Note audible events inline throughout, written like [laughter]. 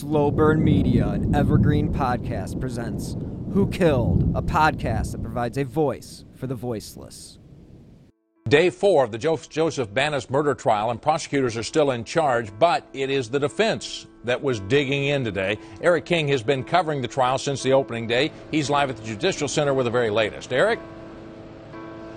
Slow Burn Media, an evergreen podcast, presents Who Killed, a podcast that provides a voice for the voiceless. Day four of the Joseph Banis murder trial, and prosecutors are still in charge, but it is the defense that was digging in today. Eric King has been covering the trial since the opening day. He's live at the Judicial Center with the very latest. Eric?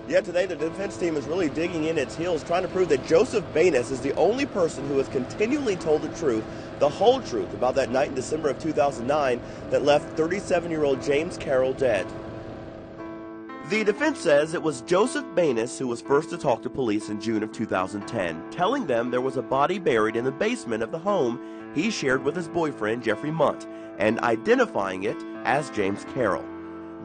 Yet today, the defense team is really digging in its heels, trying to prove that Joseph Banis is the only person who has continually told the truth, the whole truth, about that night in December of 2009 that left 37 year old James Carroll dead. The defense says it was Joseph Banis who was first to talk to police in June of 2010, telling them there was a body buried in the basement of the home he shared with his boyfriend, Jeffrey Mundt, and identifying it as James Carroll.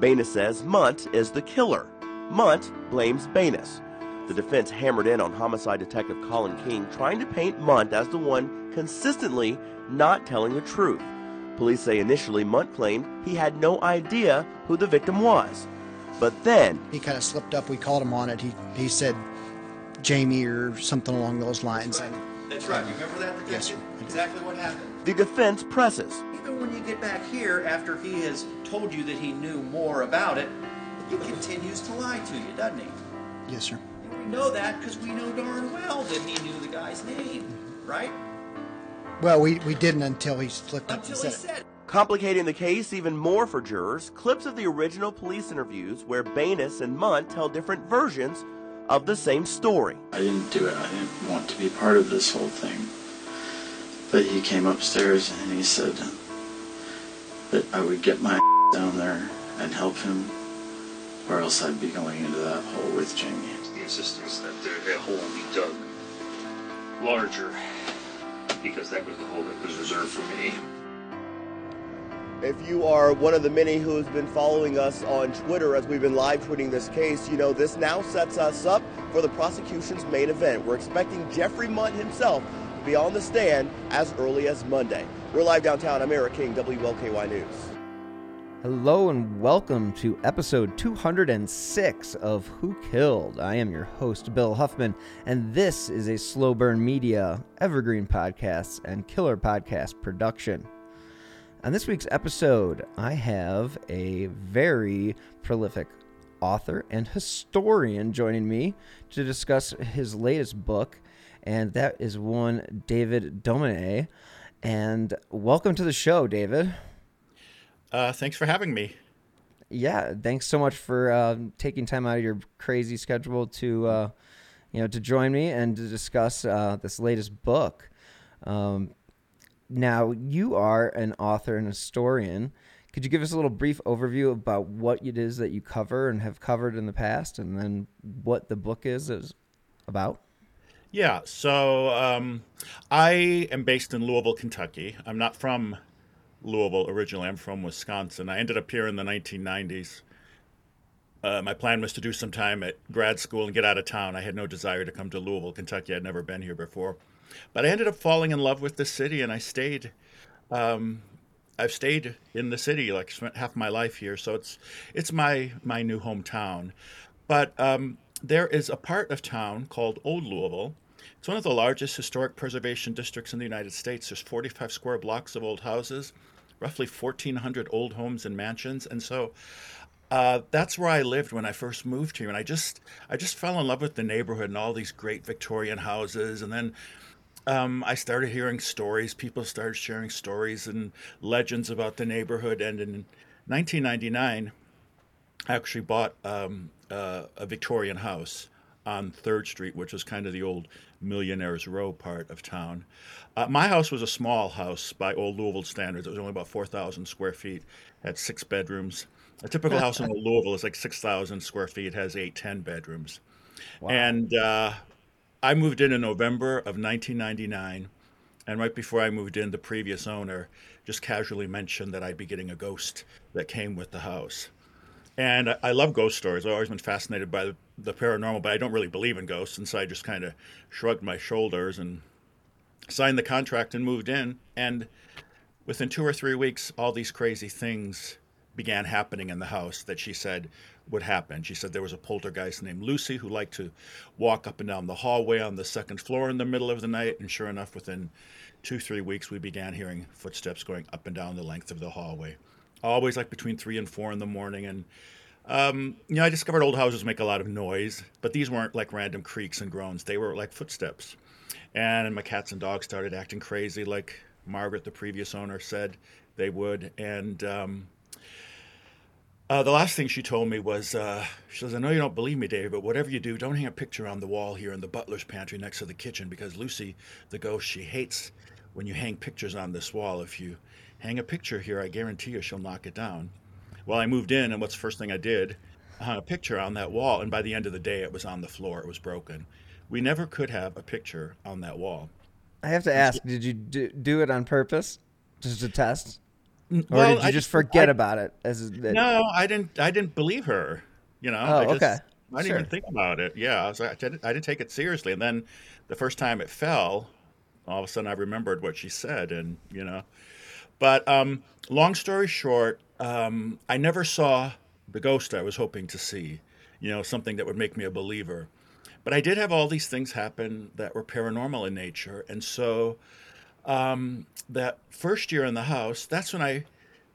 Banis says Mundt is the killer. Mundt blames Banis. The defense hammered in on homicide detective Colin King, trying to paint Mundt as the one consistently not telling the truth. Police say initially Mundt claimed he had no idea who the victim was. But then he kind of slipped up. We called him on it. He he said Jamie or something along those lines. That's right. That's right. You remember that, detective? Yes, sir. Exactly what happened. The defense presses. Even when you get back here after he has told you that he knew more about it, he continues to lie to you, doesn't he? Yes, sir. And we know that because we know darn well that he knew the guy's name, right? Well, we, we didn't until he slipped up Until and he said said it. Complicating the case even more for jurors, clips of the original police interviews where Banis and Mundt tell different versions of the same story. I didn't do it. I didn't want to be part of this whole thing. But he came upstairs and he said that I would get my [laughs] down there and help him, or else I'd be going into that hole with Jamie. The insistence that the, the hole be dug larger because that was the hole that was reserved for me. If you are one of the many who's been following us on Twitter as we've been live tweeting this case, you know this now sets us up for the prosecution's main event. We're expecting Jeffrey Mundt himself to be on the stand as early as Monday. We're live downtown. I'm Eric King, WLKY News. Hello and welcome to episode 206 of Who Killed. I am your host, Bill Huffman, and this is a Slow Burn Media, Evergreen Podcasts, and Killer Podcast production. On this week's episode, I have a very prolific author and historian joining me to discuss his latest book, and that is one David Domine. And welcome to the show, David. Uh, thanks for having me. Yeah, thanks so much for uh, taking time out of your crazy schedule to, uh, you know, to join me and to discuss uh, this latest book. Um, now, you are an author and historian. Could you give us a little brief overview about what it is that you cover and have covered in the past, and then what the book is is about? Yeah, so um, I am based in Louisville, Kentucky. I'm not from Louisville originally. I'm from Wisconsin. I ended up here in the 1990s. Uh, my plan was to do some time at grad school and get out of town. I had no desire to come to Louisville, Kentucky. I'd never been here before. But I ended up falling in love with the city, and I stayed. Um, I've stayed in the city, like spent half my life here, so it's it's my my new hometown. But um, there is a part of town called Old Louisville. It's one of the largest historic preservation districts in the United States. There's 45 square blocks of old houses, roughly 1,400 old homes and mansions, and so uh, that's where I lived when I first moved here. And I just I just fell in love with the neighborhood and all these great Victorian houses, and then um, I started hearing stories. People started sharing stories and legends about the neighborhood. And in 1999, I actually bought um, uh, a Victorian house on Third Street, which is kind of the old Millionaires Row part of town. Uh, my house was a small house by old Louisville standards. It was only about 4,000 square feet, had six bedrooms. A typical house in Louisville is like 6,000 square feet, has eight, 10 bedrooms. Wow. And uh, I moved in in November of 1999, and right before I moved in, the previous owner just casually mentioned that I'd be getting a ghost that came with the house. And I, love ghost stories. I've always been fascinated by the, paranormal, but I don't really believe in ghosts, and so I just kind of shrugged my shoulders and signed the contract and moved in. And within two or three weeks, all these crazy things began happening in the house that she said would happen. She said there was a poltergeist named Lucy who liked to walk up and down the hallway on the second floor in the middle of the night. And sure enough, within two, three weeks, we began hearing footsteps going up and down the length of the hallway. Always like between three and four in the morning. And, um, you know, I discovered old houses make a lot of noise, but these weren't like random creaks and groans. They were like footsteps. And my cats and dogs started acting crazy, like Margaret, the previous owner, said they would. And, um, uh, the last thing she told me was, uh, she says, I know you don't believe me, Dave, but whatever you do, don't hang a picture on the wall here in the butler's pantry next to the kitchen because Lucy, the ghost, she hates when you hang pictures on this wall. If you hang a picture here, I guarantee you she'll knock it down. Well, I moved in, and what's the first thing I did? I hung a picture on that wall, and by the end of the day, it was on the floor. It was broken. We never could have a picture on that wall. I have to ask, did you do, do it on purpose? Just to test? Or Well, did you I just I- forget about it? As No, I didn't. I didn't believe her. You know. Oh, I just, okay. I didn't Sure. even think about it. Yeah, I was I didn't, I didn't take it seriously. And then, the first time it fell, all of a sudden I remembered what she said, and you know. But um, long story short, um, I never saw the ghost I was hoping to see. You know, something that would make me a believer. But I did have all these things happen that were paranormal in nature, and so um, that first year in the house, that's when I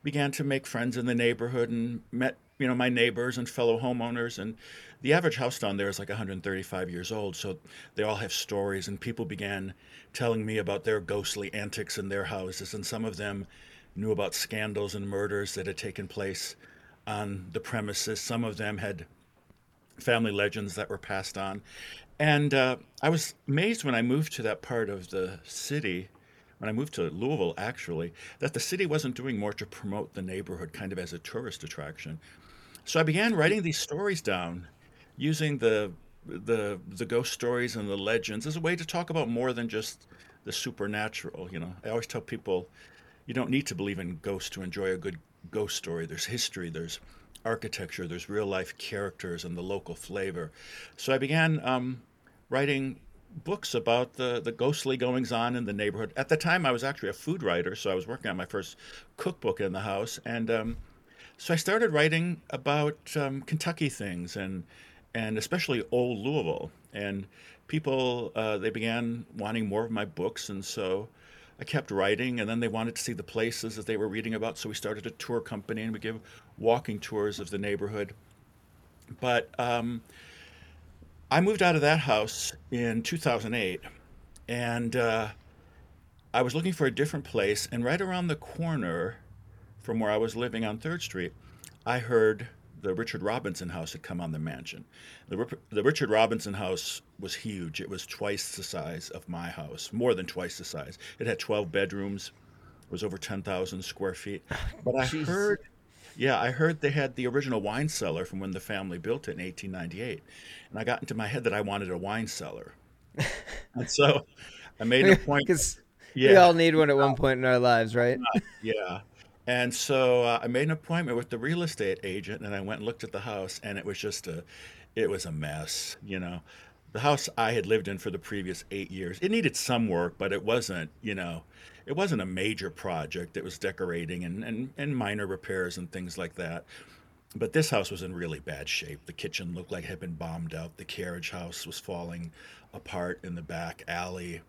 began to make friends in the neighborhood and met, you know, my neighbors and fellow homeowners. And the average house down there is like 135 years old, so they all have stories. And people began telling me about their ghostly antics in their houses, and some of them knew about scandals and murders that had taken place on the premises. Some of them had family legends that were passed on. And uh, I was amazed when I moved to that part of the city, when I moved to Louisville, actually, that the city wasn't doing more to promote the neighborhood kind of as a tourist attraction. So I began writing these stories down using the the the ghost stories and the legends as a way to talk about more than just the supernatural, you know. I always tell people you don't need to believe in ghosts to enjoy a good ghost story. There's history, there's architecture, there's real life characters and the local flavor. So I began um, writing books about the, the ghostly goings on in the neighborhood. At the time, I was actually a food writer, so I was working on my first cookbook in the house. And um, so I started writing about um, Kentucky things and, and especially old Louisville. And people, uh, they began wanting more of my books. And so I kept writing, and then they wanted to see the places that they were reading about. So we started a tour company, and we give walking tours of the neighborhood. But um, I moved out of that house in 2008, and uh, I was looking for a different place. And right around the corner from where I was living on Third Street, I heard the Richard Robinson house had come on the mansion. The, the Richard Robinson house was huge. It was twice the size of my house, more than twice the size. It had 12 bedrooms, it was over 10,000 square feet. But I Jeez. heard, yeah, I heard they had the original wine cellar from when the family built it in 1898. And I got into my head that I wanted a wine cellar. [laughs] and so I made a point. Because we all need one at one point in our lives, right? Yeah. And so uh, I made an appointment with the real estate agent and I went and looked at the house and it was just a it was a mess, you know. The house I had lived in for the previous 8 years. It needed some work, but it wasn't, you know, it wasn't a major project. It was decorating and and, and minor repairs and things like that. But this house was in really bad shape. The kitchen looked like it had been bombed out. The carriage house was falling apart in the back alley.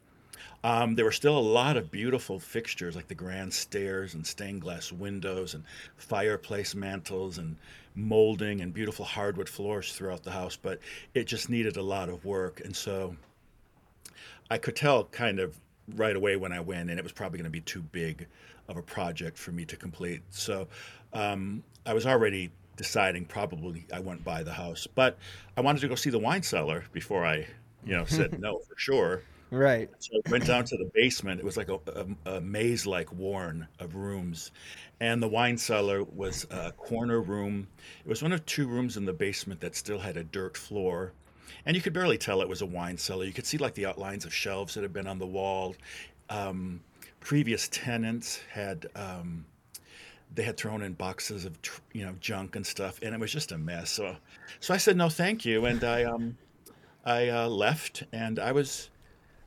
Um, there were still a lot of beautiful fixtures like the grand stairs and stained glass windows and fireplace mantels and molding and beautiful hardwood floors throughout the house, but it just needed a lot of work. And so I could tell kind of right away when I went, and it was probably going to be too big of a project for me to complete. So um, I was already deciding probably I wouldn't buy the house, but I wanted to go see the wine cellar before I, you know, said [laughs] no for sure. Right. So I went down to the basement. It was like a, a, a maze-like warren of rooms, and the wine cellar was a corner room. It was one of two rooms in the basement that still had a dirt floor, and you could barely tell it was a wine cellar. You could see like the outlines of shelves that had been on the wall. Um, previous tenants had um, they had thrown in boxes of you know junk and stuff, and it was just a mess. So, so I said no, thank you, and I um, I uh, left, and I was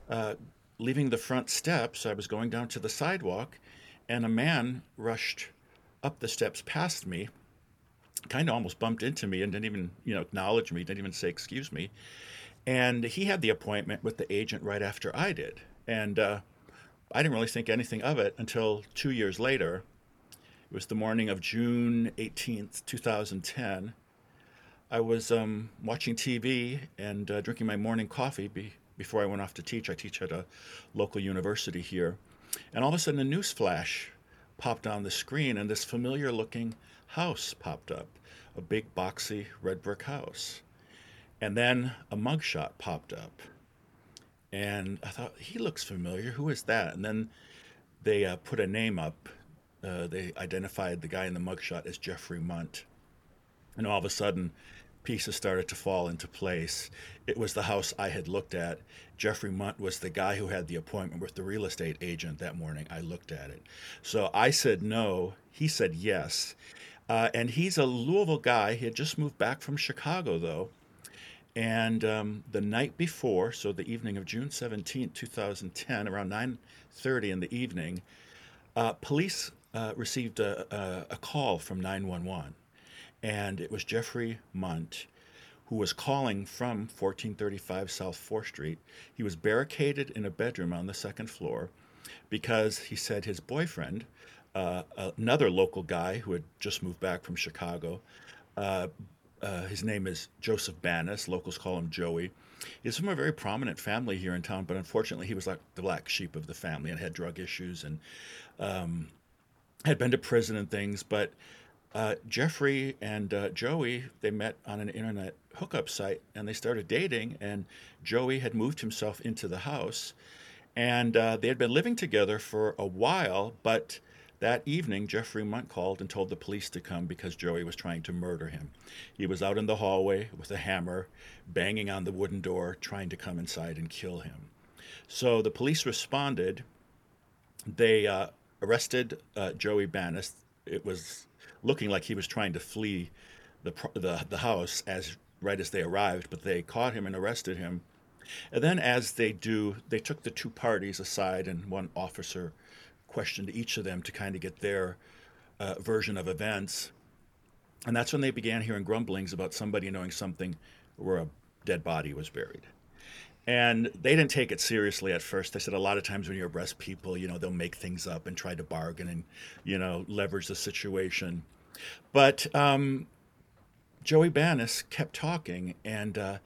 uh, leaving the front steps, I was going down to the sidewalk, and a man rushed up the steps past me. kind of almost bumped into me and didn't even you know acknowledge me, didn't even say excuse me. And he had the appointment with the agent right after I did, and uh, I didn't really think anything of it until two years later. It was the morning of June 18th, 2010. I was um, watching TV and uh, drinking my morning coffee before I went off to teach. I teach at a local university here. And all of a sudden, a news flash popped on the screen, and this familiar looking house popped up a big, boxy red brick house. And then a mugshot popped up. And I thought, he looks familiar. Who is that? And then they uh, put a name up. Uh, they identified the guy in the mugshot as Jeffrey Mundt. And all of a sudden, pieces started to fall into place. It was the house I had looked at. Jeffrey Mundt was the guy who had the appointment with the real estate agent that morning. I looked at it. So I said no. He said yes. Uh, and he's a Louisville guy. He had just moved back from Chicago, though. And um, the night before, so the evening of June 17, 2010, around 9:30 in the evening, uh, police uh, received a, a, a, call from 911, and it was Jeffrey Mundt, who was calling from 1435 South 4th Street. He was barricaded in a bedroom on the second floor because he said his boyfriend, uh, another local guy who had just moved back from Chicago, uh, uh, his name is Joseph Banis. Locals call him Joey. He's from a very prominent family here in town, but unfortunately, he was like the black sheep of the family and had drug issues and um, had been to prison and things. But uh, Jeffrey and uh, Joey, they met on an internet hookup site and they started dating. And Joey had moved himself into the house, and uh, they had been living together for a while, but that evening, Jeffrey Mundt called and told the police to come because Joey was trying to murder him. He was out in the hallway with a hammer, banging on the wooden door, trying to come inside and kill him. So the police responded. They uh, arrested uh, Joey Banis. It was looking like he was trying to flee the, the, the house as right as they arrived, but they caught him and arrested him. And then, as they do, they took the two parties aside, and one officer questioned each of them to kind of get their uh, version of events. And that's when they began hearing grumblings about somebody knowing something where a dead body was buried. And they didn't take it seriously at first. They said a lot of times when you arrest people, you know, they'll make things up and try to bargain and, you know, leverage the situation. But um, Joey Banis kept talking, and uh,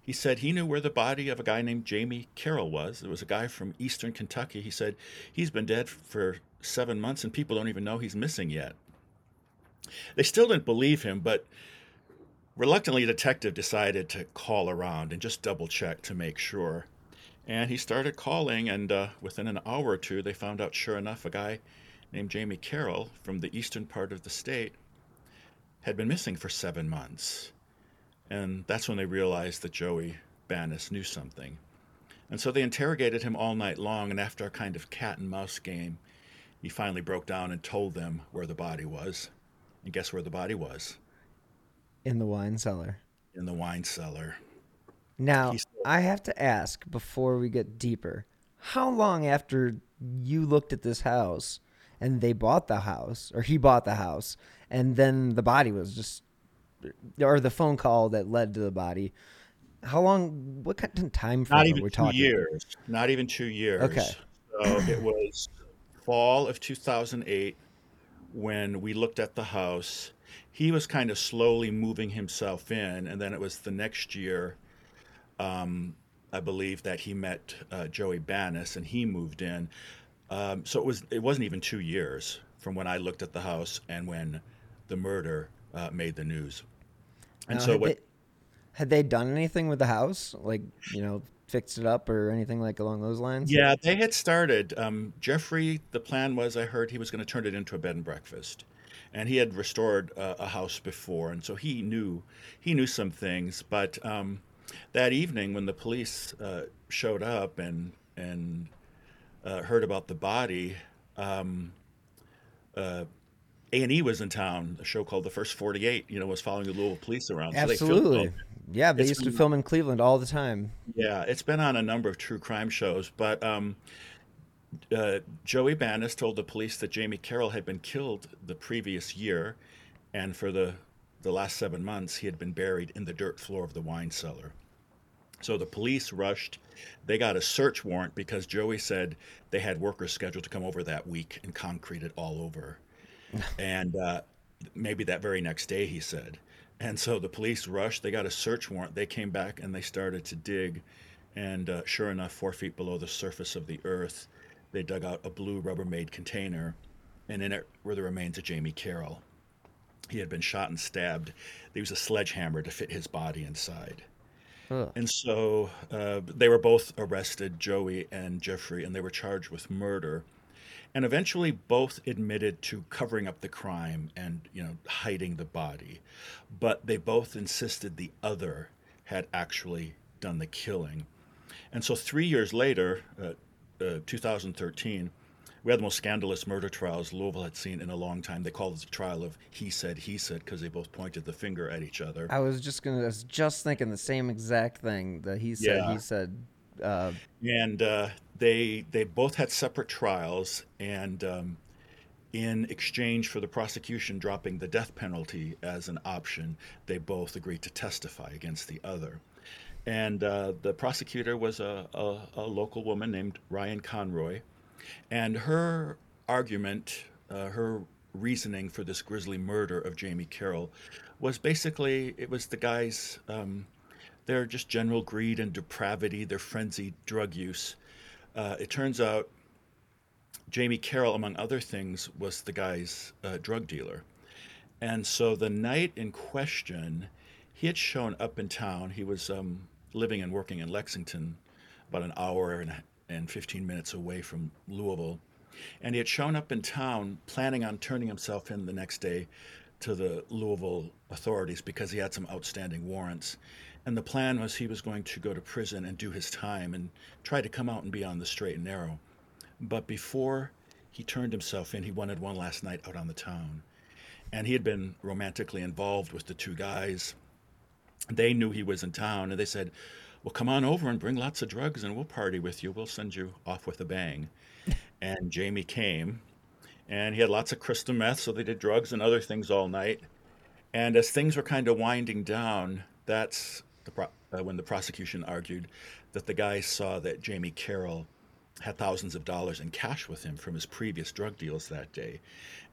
he said he knew where the body of a guy named Jamie Carroll was. It was a guy from eastern Kentucky. He said he's been dead for seven months and people don't even know he's missing yet. They still didn't believe him, but reluctantly, a detective decided to call around and just double check to make sure. And he started calling, and uh, within an hour or two, they found out, sure enough, a guy named Jamie Carroll from the eastern part of the state had been missing for seven months. And that's when they realized that Joey Banis knew something. And so they interrogated him all night long, and after a kind of cat and mouse game, he finally broke down and told them where the body was. And guess where the body was? In the wine cellar. In the wine cellar. Now, I have to ask before we get deeper how long after you looked at this house and they bought the house, or he bought the house, and then the body was just or the phone call that led to the body. How long? What kind of time frame Not even are we two talking? years. Not even two years. Okay. So it was fall of 2008 when we looked at the house. He was kind of slowly moving himself in, and then it was the next year, um, I believe, that he met uh, Joey Banis, and he moved in. Um, so it was it wasn't even two years from when I looked at the house and when the murder uh, made the news. And Now, so had, what? they, had they done anything with the house, like you know, fixed it up or anything like along those lines? Yeah, they had started. Um, Jeffrey, the plan was, I heard he was going to turn it into a bed and breakfast, and he had restored uh, a house before, and so he knew he knew some things. But um, that evening, when the police uh, showed up and and uh, heard about the body, um, uh, A and E was in town. A show called The First Forty Eight, you know, was following the Louisville police around. So they Absolutely. yeah, they It's used to film in Cleveland all the time. Yeah, it's been on a number of true crime shows, but um, uh, Joey Banis told the police that Jamie Carroll had been killed the previous year, and for the the last seven months, he had been buried in the dirt floor of the wine cellar. So the police rushed. They got a search warrant because Joey said they had workers scheduled to come over that week and concrete it all over. [laughs] and uh, maybe that very next day, he said. And so the police rushed. They got a search warrant. They came back and they started to dig. And uh, sure enough, four feet below the surface of the earth, they dug out a blue Rubbermaid container. And in it were the remains of Jamie Carroll. He had been shot and stabbed. They used a sledgehammer to fit his body inside. Ugh. And so uh, they were both arrested, Joey and Jeffrey, and they were charged with murder. And eventually, both admitted to covering up the crime and, you know, hiding the body. But they both insisted the other had actually done the killing. And so, three years later, uh, uh, 2013, we had the most scandalous murder trials Louisville had seen in a long time. They called it the trial of he said, he said, because they both pointed the finger at each other. I was just gonna. I was just thinking the same exact thing that he said. Yeah. He said. Uh, and uh, they they both had separate trials, and um, in exchange for the prosecution dropping the death penalty as an option, they both agreed to testify against the other. And uh, the prosecutor was a, a, a local woman named Ryan Conroy, and her argument, uh, her reasoning for this grisly murder of Jamie Carroll was basically it was the guy's um, their just general greed and depravity, their frenzied drug use. Uh, it turns out Jamie Carroll, among other things, was the guy's uh, drug dealer. And so the night in question, he had shown up in town. He was um, living and working in Lexington, about an hour and, and 15 minutes away from Louisville. And he had shown up in town planning on turning himself in the next day to the Louisville authorities because he had some outstanding warrants. And the plan was he was going to go to prison and do his time and try to come out and be on the straight and narrow. But before he turned himself in, he wanted one last night out on the town. And he had been romantically involved with the two guys. They knew he was in town and they said, Well, come on over and bring lots of drugs and we'll party with you. We'll send you off with a bang. [laughs] and Jamie came and he had lots of crystal meth, so they did drugs and other things all night. And as things were kind of winding down, that's the pro- uh, when the prosecution argued that the guy saw that Jamie Carroll had thousands of dollars in cash with him from his previous drug deals that day.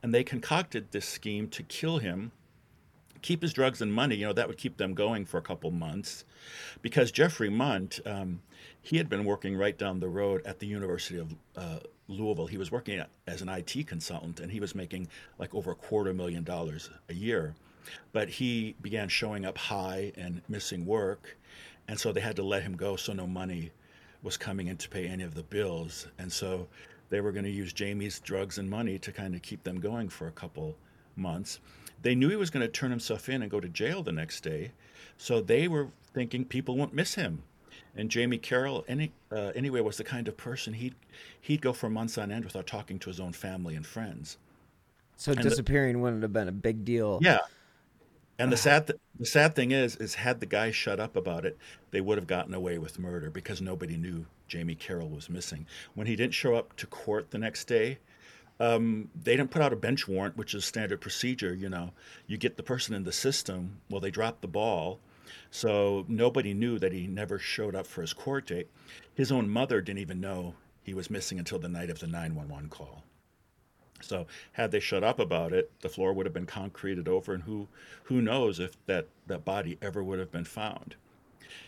And they concocted this scheme to kill him, keep his drugs and money. You know, that would keep them going for a couple months. Because Jeffrey Mundt, um, he had been working right down the road at the University of uh, Louisville. He was working as an IT consultant and he was making like over a quarter million dollars a year. But he began showing up high and missing work. And so they had to let him go so no money was coming in to pay any of the bills. And so they were going to use Jamie's drugs and money to kind of keep them going for a couple months. They knew he was going to turn himself in and go to jail the next day. So they were thinking people won't miss him. And Jamie Carroll, any, uh, anyway, was the kind of person he'd he'd go for months on end without talking to his own family and friends. so the- disappearing wouldn't have been a big deal. Yeah. And the [sighs] sad th- the sad thing is is had the guys shut up about it, they would have gotten away with murder because nobody knew Jamie Carroll was missing. When he didn't show up to court the next day, um, they didn't put out a bench warrant, which is standard procedure. You know, you get the person in the system. Well, they dropped the ball, so nobody knew that he never showed up for his court date. His own mother didn't even know he was missing until the night of the 911 call. So had they shut up about it, the floor would have been concreted over, and who who knows if that that body ever would have been found.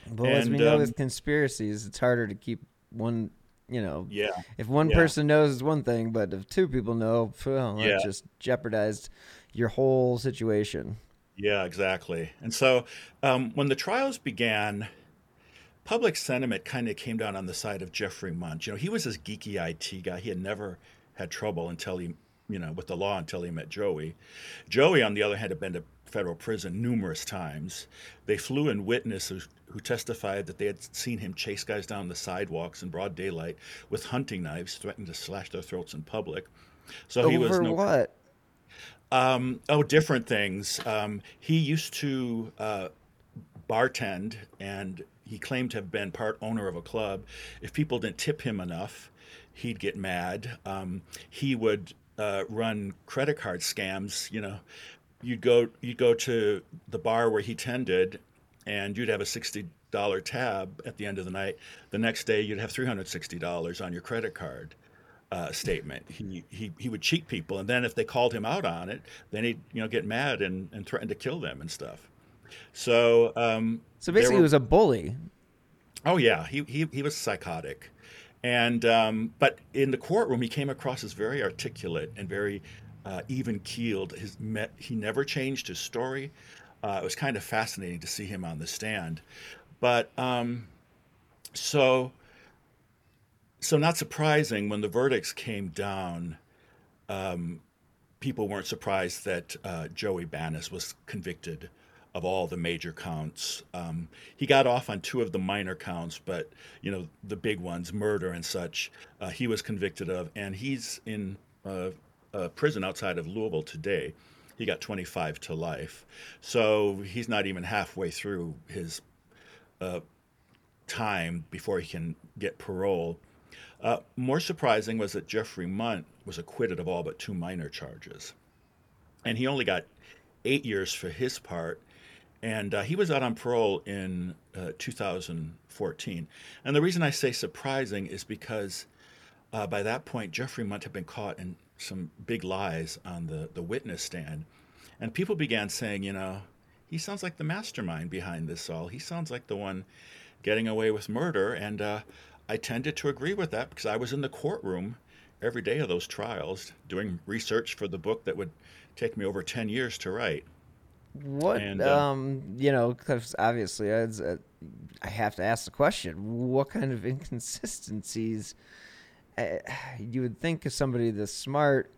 But as we And, know um, with conspiracies, it's harder to keep one. You know, Yeah, if one yeah. person knows, it's one thing, but if two people know, well, that Yeah. just jeopardized your whole situation. Yeah, exactly. And so um, when the trials began, public sentiment kind of came down on the side of Jeffrey Mundt. You know, he was this geeky IT guy. He had never had trouble until he, you know, with the law until he met Joey. Joey, on the other hand, had been to federal prison numerous times. They flew in witnesses who testified that they had seen him chase guys down the sidewalks in broad daylight with hunting knives, threatening to slash their throats in public. So he was Over no what? um, oh, different things. Um, he used to uh, bartend, and he claimed to have been part owner of a club. If people didn't tip him enough, he'd get mad. Um, he would uh, run credit card scams, you know, you'd go you'd go to the bar where he tended, and you'd have a sixty dollar tab at the end of the night. The next day, you'd have three hundred sixty dollars on your credit card. Uh, statement. He, he he would cheat people, and then if they called him out on it, then he'd you know get mad and, and threaten to kill them and stuff. So um, So basically, were- he was a bully. Oh yeah, he he he was psychotic, and um, but in the courtroom he came across as very articulate and very uh, even keeled. His met, he never changed his story. Uh, it was kind of fascinating to see him on the stand, but um, so so not surprising when the verdicts came down. Um, people weren't surprised that uh, Joey Banis was convicted of all the major counts. Um, he got off on two of the minor counts, but you know the big ones, murder and such, uh, he was convicted of, and he's in uh, prison outside of Louisville today. He got 25 to life, so he's not even halfway through his uh, time before he can get parole. Uh, more surprising was that Jeffrey Mundt was acquitted of all but two minor charges. And he only got eight years for his part. And uh, he was out on parole in uh, 2014. And the reason I say surprising is because uh, by that point, Jeffrey Mundt had been caught in some big lies on the, the witness stand. And people began saying, you know, he sounds like the mastermind behind this all. He sounds like the one getting away with murder. And uh, I tended to agree with that because I was in the courtroom every day of those trials doing research for the book that would take me over 10 years to write. What And, uh, um you know, 'cause obviously I, uh, I have to ask the question: What kind of inconsistencies? [sighs] You would think of somebody this smart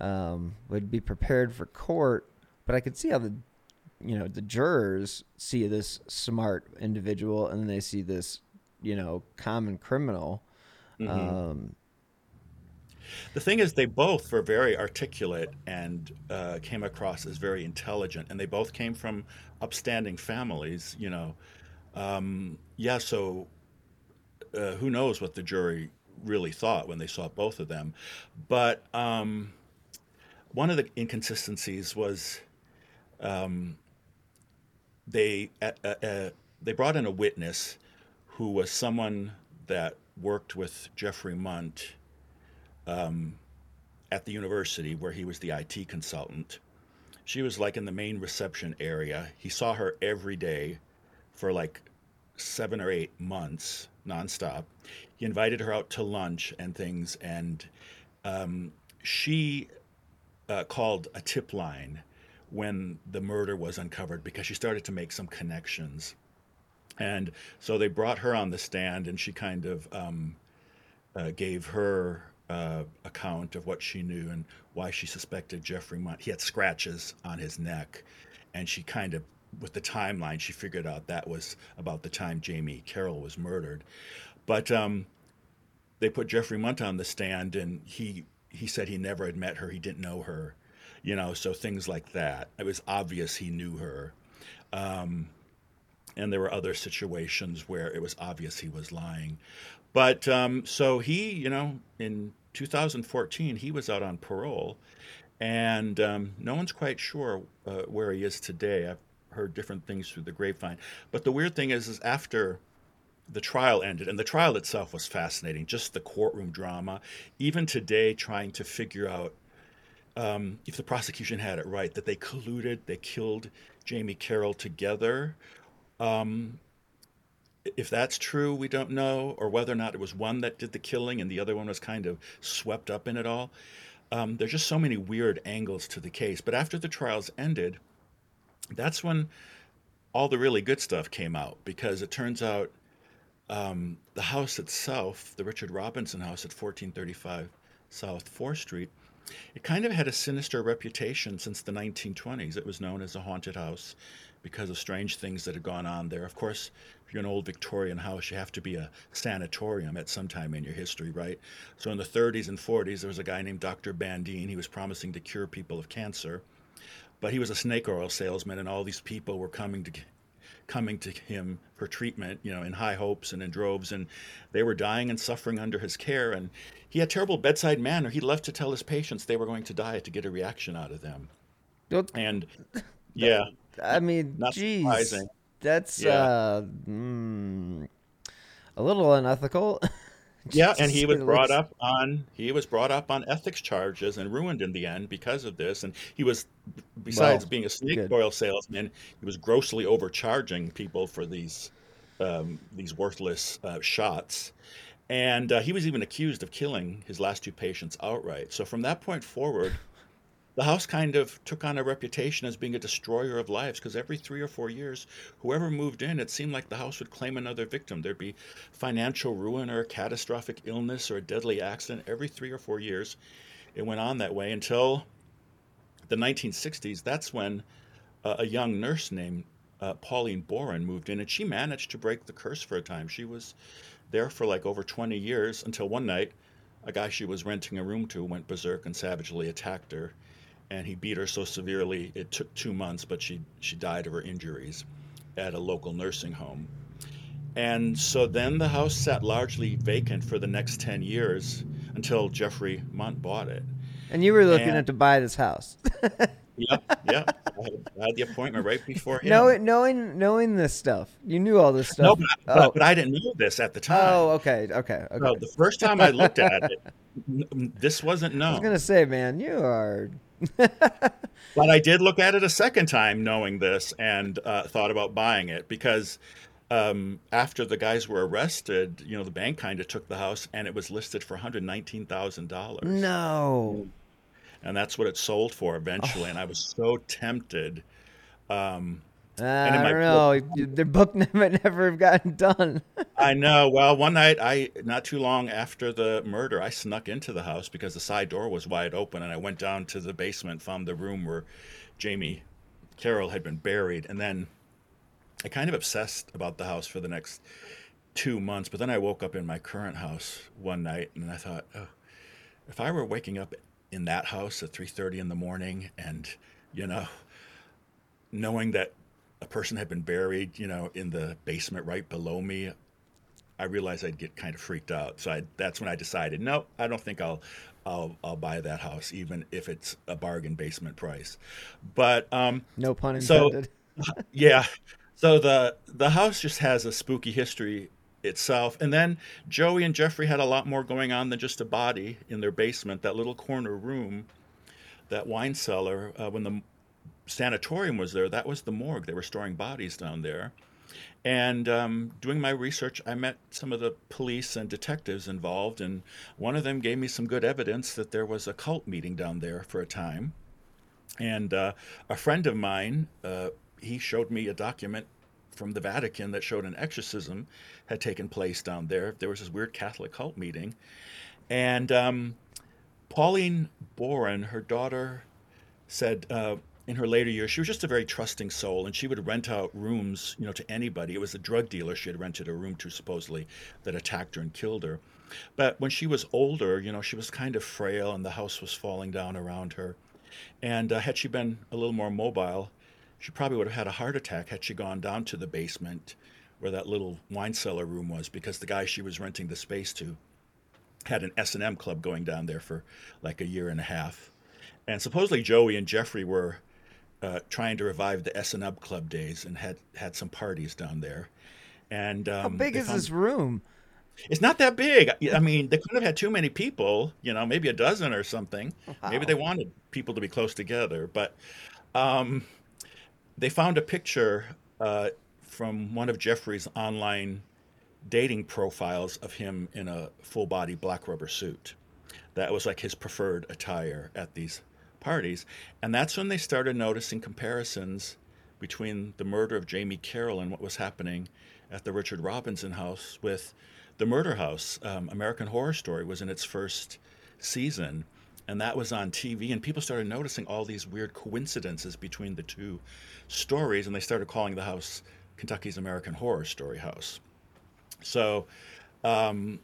um, would be prepared for court, but I could see how the you know the jurors see this smart individual and then they see this you know common criminal. Mhm. Um, The thing is, they both were very articulate and uh, came across as very intelligent, and they both came from upstanding families. You know, um, yeah. So, uh, who knows what the jury really thought when they saw both of them? But um, one of the inconsistencies was um, they uh, uh, uh, they brought in a witness who was someone that worked with Jeffrey Mundt um, at the university where he was the IT consultant. She was like in the main reception area. He saw her every day for like seven or eight months nonstop. He invited her out to lunch and things, and um, she uh, called a tip line when the murder was uncovered because she started to make some connections. And so they brought her on the stand, and she kind of um, uh, gave her uh, account of what she knew and why she suspected Jeffrey Mundt. He had scratches on his neck, and she kind of, with the timeline, she figured out that was about the time Jamie Carroll was murdered. But um, they put Jeffrey Mundt on the stand, and he he said he never had met her, he didn't know her, you know, so things like that. It was obvious he knew her. Um, and there were other situations where it was obvious he was lying. But um, so he, you know, in 2014, he was out on parole, and um, no one's quite sure uh, where he is today. I've heard different things through the grapevine. But the weird thing is, is after the trial ended, and the trial itself was fascinating, just the courtroom drama. Even today, trying to figure out um, if the prosecution had it right, that they colluded, they killed Jamie Carroll together. Um, if that's true, we don't know, or whether or not it was one that did the killing and the other one was kind of swept up in it all. Um, there's just so many weird angles to the case. But after the trials ended, that's when all the really good stuff came out because it turns out um, the house itself, the Richard Robinson house at 1435 South 4th Street, it kind of had a sinister reputation since the 1920s. It was known as a haunted house because of strange things that had gone on there. Of course, if you're an old Victorian house, you have to be a sanatorium at some time in your history, right? So in the 30s and 40s, there was a guy named Dr. Bandine. He was promising to cure people of cancer, but he was a snake oil salesman, and all these people were coming to coming to him for treatment, you know, in high hopes and in droves, and they were dying and suffering under his care. And he had terrible bedside manner. He loved to tell his patients they were going to die to get a reaction out of them. And [laughs] yeah, I mean, Not geez, surprising. that's Yeah. uh, mm, a little unethical. [laughs] Yeah, and he was brought up on he was brought up on ethics charges and ruined in the end because of this. And he was, besides Well, being a snake good. oil salesman, he was grossly overcharging people for these um, these worthless uh, shots. And uh, he was even accused of killing his last two patients outright. So from that point forward, the house kind of took on a reputation as being a destroyer of lives because every three or four years, whoever moved in, it seemed like the house would claim another victim. There'd be financial ruin or a catastrophic illness or a deadly accident every three or four years. It went on that way until the 1960s. That's when uh, a young nurse named uh, Pauline Boren moved in, and she managed to break the curse for a time. She was there for like over 20 years until one night, a guy she was renting a room to went berserk and savagely attacked her and he beat her so severely it took two months, but she she died of her injuries at a local nursing home. And so then the house sat largely vacant for the next ten years until Jeffrey Mundt bought it. And you were looking And- at to buy this house. [laughs] yeah, yeah. I had, I had the appointment right before him. knowing, knowing, knowing this stuff, you knew all this stuff. no, but, oh, but, but I didn't know this at the time. oh, okay, okay, okay. So the first time I looked at it, [laughs] this wasn't known. I was gonna say, man, you are. [laughs] But I did look at it a second time, knowing this, and uh, thought about buying it because um, after the guys were arrested, you know, the bank kind of took the house, and it was listed for one hundred nineteen thousand dollars, No. and that's what it sold for eventually. And I was so tempted. Um, Uh, I don't know. The book [laughs] might never have gotten done. [laughs] I know. Well, one night, I not too long after the murder, I snuck into the house because the side door was wide open, and I went down to the basement, found the room where Jamie Carroll had been buried, and then I kind of obsessed about the house for the next two months. But then I woke up in my current house one night, and I thought, oh, if I were waking up in that house at three thirty in the morning, and you know, knowing that a person had been buried, you know, in the basement right below me, I realized I'd get kind of freaked out. So I, that's when I decided, no, I don't think I'll, I'll, I'll buy that house, even if it's a bargain basement price. But um, No pun So- intended. [laughs] yeah, so the the house just has a spooky history itself. And then Joey and Jeffrey had a lot more going on than just a body in their basement. That little corner room, that wine cellar, uh, when the sanatorium was there, that was the morgue. They were storing bodies down there. And um, doing my research, I met some of the police and detectives involved, and one of them gave me some good evidence that there was a cult meeting down there for a time. And uh, a friend of mine, uh, he showed me a document from the Vatican that showed an exorcism had taken place down there. There was this weird Catholic cult meeting. And um, Pauline Boren, her daughter, said uh, in her later years she was just a very trusting soul, and she would rent out rooms, you know, to anybody. It was a drug dealer she had rented a room to supposedly that attacked her and killed her. But when she was older, you know, she was kind of frail, and the house was falling down around her. And uh, had she been a little more mobile, she probably would have had a heart attack had she gone down to the basement where that little wine cellar room was, because the guy she was renting the space to had an S&M club going down there for like a year and a half. And supposedly Joey and Jeffrey were uh, trying to revive the S&M club days and had had some parties down there. And um, How big is found- this room? It's not that big. I mean, they couldn't have had too many people, you know, maybe a dozen or something. Maybe they wanted people to be close together. But um, they found a picture uh, from one of Jeffrey's online dating profiles of him in a full body black rubber suit. That was like his preferred attire at these parties. And that's when they started noticing comparisons between the murder of Jamie Carroll and what was happening at the Richard Robinson house with the murder house. Um, American Horror Story was in its first season, and that was on TV. And people started noticing all these weird coincidences between the two stories, and they started calling the house Kentucky's American Horror Story House. So, um,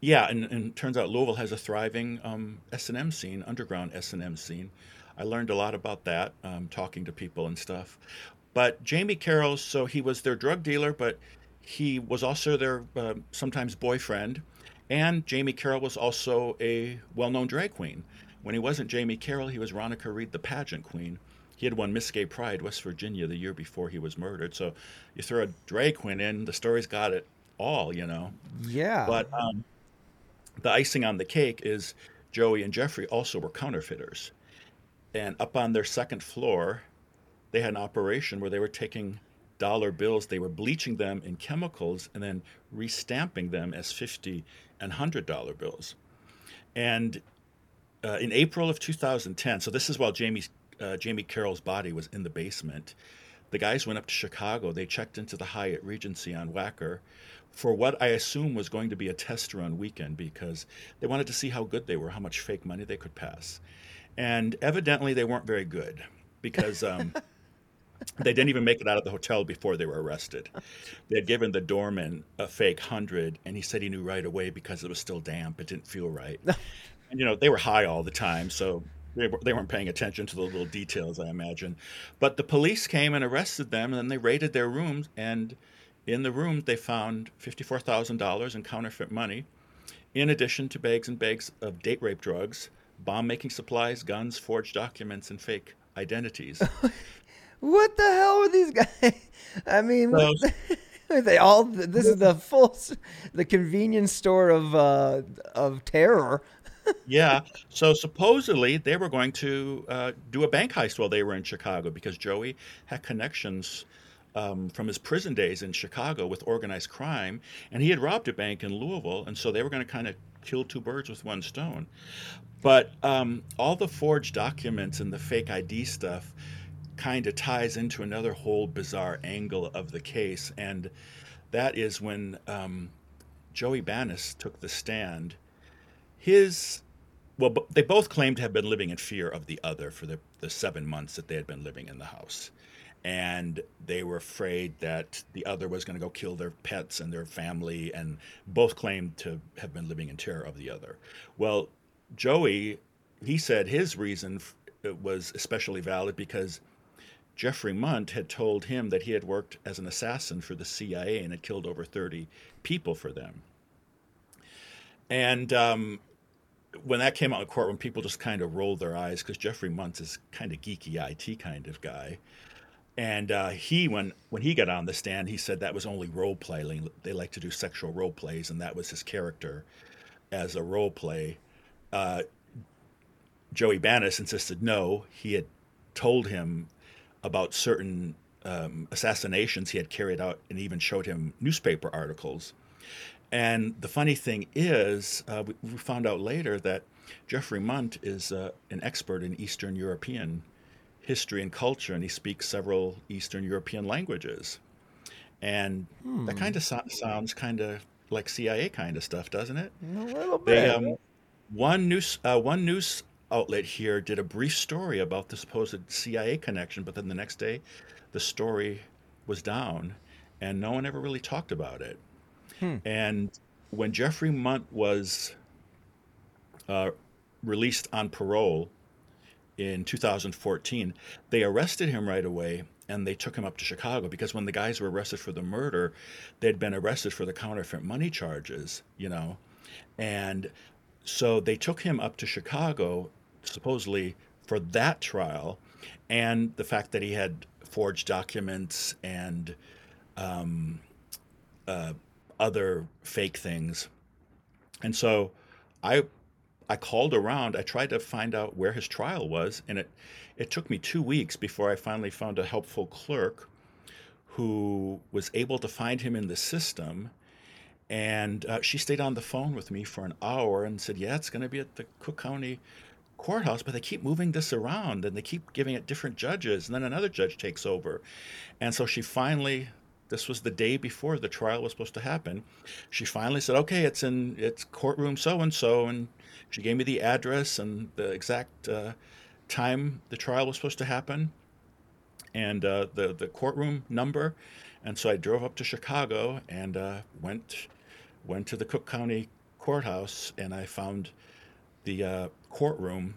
yeah, and, and it turns out Louisville has a thriving um, S&M scene, underground S&M scene. I learned a lot about that, um, talking to people and stuff. But Jamie Carroll, so he was their drug dealer, but he was also their uh, sometimes boyfriend. And Jamie Carroll was also a well known drag queen. When he wasn't Jamie Carroll, he was Ronica Reed, the pageant queen, he had won Miss Gay Pride West Virginia the year before he was murdered. So you throw a drag queen in, the story's got it all, you know. Yeah. But um, the icing on the cake is Joey and Jeffrey also were counterfeiters. And up on their second floor, they had an operation where they were taking dollar bills, they were bleaching them in chemicals and then restamping them as 50 and $100 bills. And uh, in April of 2010, so this is while Jamie's, uh, Jamie Carroll's body was in the basement, the guys went up to Chicago. They checked into the Hyatt Regency on Wacker for what I assume was going to be a test run weekend because they wanted to see how good they were, how much fake money they could pass. And evidently, they weren't very good because um, [laughs] they didn't even make it out of the hotel before they were arrested. They had given the doorman a fake hundred, and he said he knew right away because it was still damp. It didn't feel right. [laughs] and you know they were high all the time, so they, they weren't paying attention to the little details, I imagine. But the police came and arrested them, and then they raided their rooms. And in the room, they found fifty-four thousand dollars in counterfeit money, in addition to bags and bags of date rape drugs, bomb-making supplies, guns, forged documents, and fake identities. [laughs] what the hell were these guys? [laughs] I mean, So- [laughs] what- they all. This is the full, the convenience store of uh, of terror. yeah. So supposedly they were going to uh, do a bank heist while they were in Chicago because Joey had connections um, from his prison days in Chicago with organized crime, and he had robbed a bank in Louisville, and so they were going to kind of kill two birds with one stone. But um, all the forged documents and the fake ID stuff kind of ties into another whole bizarre angle of the case, and that is when um, Joey Banis took the stand his well they both claimed to have been living in fear of the other for the, the seven months that they had been living in the house and they were afraid that the other was going to go kill their pets and their family and both claimed to have been living in terror of the other well joey he said his reason f- was especially valid because Jeffrey Mundt had told him that he had worked as an assassin for the CIA and had killed over 30 people for them. And um, when that came out in court, when people just kind of rolled their eyes, because Jeffrey Muntz is kind of geeky IT kind of guy. And uh, he, when when he got on the stand, he said that was only role playing. They like to do sexual role plays, and that was his character as a role play. Uh, Joey Banis insisted no. He had told him about certain um, assassinations he had carried out, and even showed him newspaper articles. And the funny thing is, uh, we, we found out later that Jeffrey Mundt is uh, an expert in Eastern European history and culture, and he speaks several Eastern European languages. And that kind of so- sounds kind of like CIA kind of stuff, doesn't it? A little They bit. um, one news uh, one news outlet here did a brief story about the supposed CIA connection, but then the next day, the story was down, and no one ever really talked about it. And when Jeffrey Mundt was uh, released on parole in 2014, they arrested him right away and they took him up to Chicago because when the guys were arrested for the murder, they'd been arrested for the counterfeit money charges, you know. And so they took him up to Chicago, supposedly for that trial, and the fact that he had forged documents and um, uh, other fake things. And so I I called around. I tried to find out where his trial was, and it it took me two weeks before I finally found a helpful clerk who was able to find him in the system. And uh, she stayed on the phone with me for an hour and said, "Yeah, it's going to be at the Cook County courthouse, but they keep moving this around and they keep giving it different judges, and then another judge takes over." And so she finally, this was the day before the trial was supposed to happen. She finally said, "Okay, it's in it's courtroom so and so," and she gave me the address and the exact uh, time the trial was supposed to happen and uh, the the courtroom number, and so I drove up to Chicago and uh, went went to the Cook County courthouse, and I found the uh, courtroom,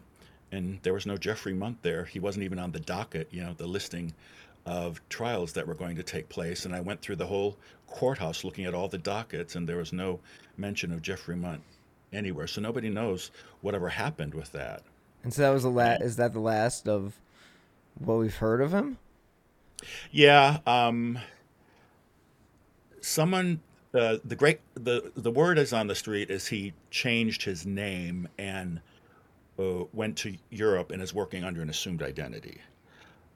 and there was no Jeffrey Mundt there. He wasn't even on the docket, you know, the listing of trials that were going to take place. And I went through the whole courthouse looking at all the dockets, and there was no mention of Jeffrey Mundt anywhere. So nobody knows whatever happened with that. And so that was the last. Is that the last of what we've heard of him. Yeah. Um, someone, uh, the great, the the word is on the street is he changed his name and uh, went to Europe and is working under an assumed identity.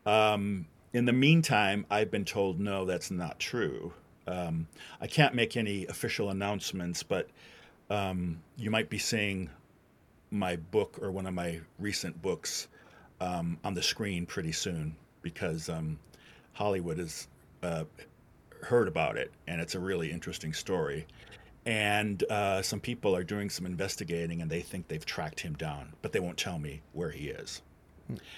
Um, in the meantime, I've been told no, that's not true. Um, I can't make any official announcements, but um, you might be seeing my book or one of my recent books um, on the screen pretty soon because um, Hollywood has uh, heard about it, and it's a really interesting story. And uh, some people are doing some investigating, and they think they've tracked him down, but they won't tell me where he is.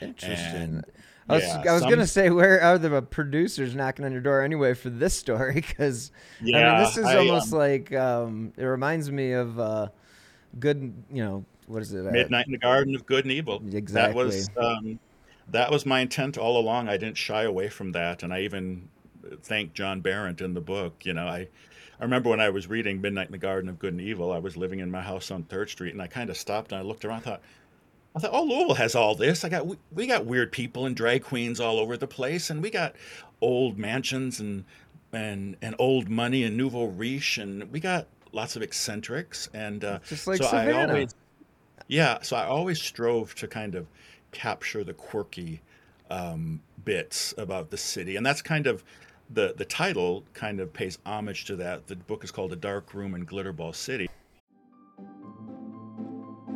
Interesting. And, I was, yeah, I was some- gonna say, where are the producers knocking on your door anyway for this story? [laughs] Because I mean, this is I, almost um, like um, it reminds me of uh, good, you know, what is it? uh, Midnight in the Garden of Good and Evil. Exactly. That was um, that was my intent all along. I didn't shy away from that, and I even thanked John Berendt in the book. You know, I I remember when I was reading Midnight in the Garden of Good and Evil. I was living in my house on Third Street, and I kind of stopped and I looked around. I thought. I thought, oh, Louisville has all this. I got we, we got weird people and drag queens all over the place, and we got old mansions and and and old money and nouveau riche, and we got lots of eccentrics. And uh, Just like so I always yeah, so I always strove to kind of capture the quirky um, bits about the city, and that's kind of the the title kind of pays homage to that. The book is called "A Dark Room in Glitterball City."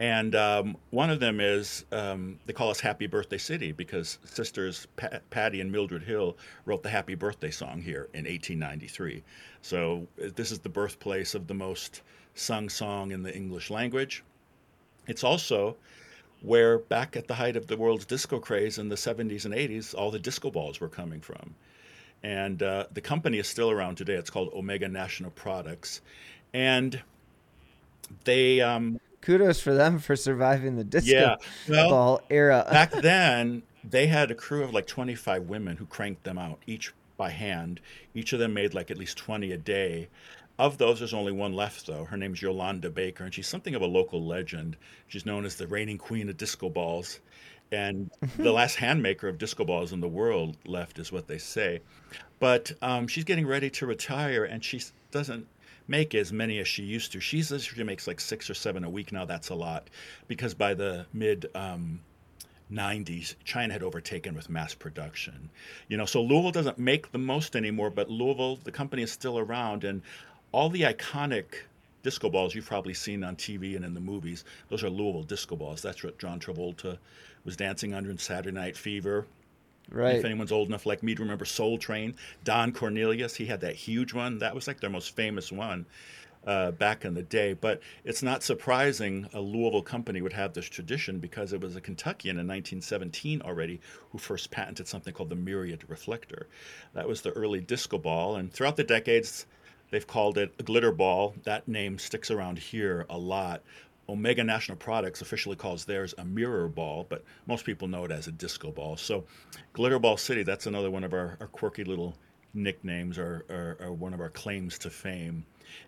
and um, one of them is um, they call us Happy Birthday City because sisters pa- Patty and Mildred Hill wrote the Happy Birthday song here in 1893. So uh, this is the birthplace of the most sung song in the English language. It's also where, back at the height of the world's disco craze in the 70s and 80s, all the disco balls were coming from. And uh, the company is still around today. It's called Omega National Products. And they, um, Kudos for them for surviving the disco yeah, well, ball era. [laughs] back then, they had a crew of like 25 women who cranked them out, each by hand. Each of them made like at least 20 a day. Of those, there's only one left, though. Her name's Yolanda Baker, and she's something of a local legend. She's known as the reigning queen of disco balls. And [laughs] the last handmaker of disco balls in the world left, is what they say. But um, she's getting ready to retire, and she doesn't make as many as she used to. She says she makes like six or seven a week now. That's a lot, because by the mid um, 90s, China had overtaken with mass production. You know, so Louisville doesn't make the most anymore, but Louisville, the company is still around, and all the iconic disco balls you've probably seen on TV and in the movies, those are Louisville disco balls. That's what John Travolta was dancing under in Saturday Night Fever. Right. If anyone's old enough like me to remember Soul Train, Don Cornelius, he had that huge one. That was like their most famous one uh, back in the day. But it's not surprising a Louisville company would have this tradition because it was a Kentuckian in 1917 already who first patented something called the myriad reflector. That was the early disco ball. And throughout the decades, they've called it a glitter ball. That name sticks around here a lot. Omega National Products officially calls theirs a mirror ball, but most people know it as a disco ball. So, Glitter Ball City, that's another one of our, our quirky little nicknames or, or, or one of our claims to fame.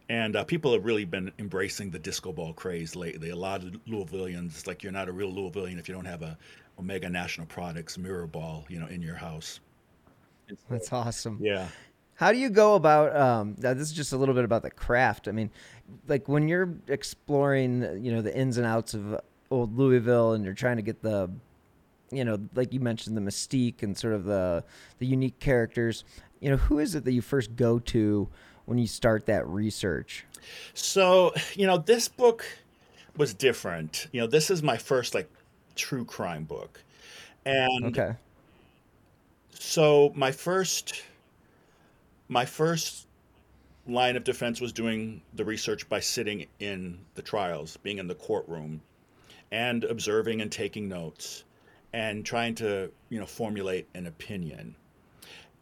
And uh, people have really been embracing the disco ball craze lately. A lot of Louisvillians, it's like you're not a real Louisvillian if you don't have a Omega National Products mirror ball, you know, in your house. That's awesome. Yeah. How do you go about? Um, now this is just a little bit about the craft. I mean, like when you're exploring, you know, the ins and outs of old Louisville, and you're trying to get the, you know, like you mentioned, the mystique and sort of the the unique characters. You know, who is it that you first go to when you start that research? So, you know, this book was different. You know, this is my first like true crime book, and Okay. so my first my first line of defense was doing the research by sitting in the trials, being in the courtroom, and observing and taking notes, and trying to you know formulate an opinion,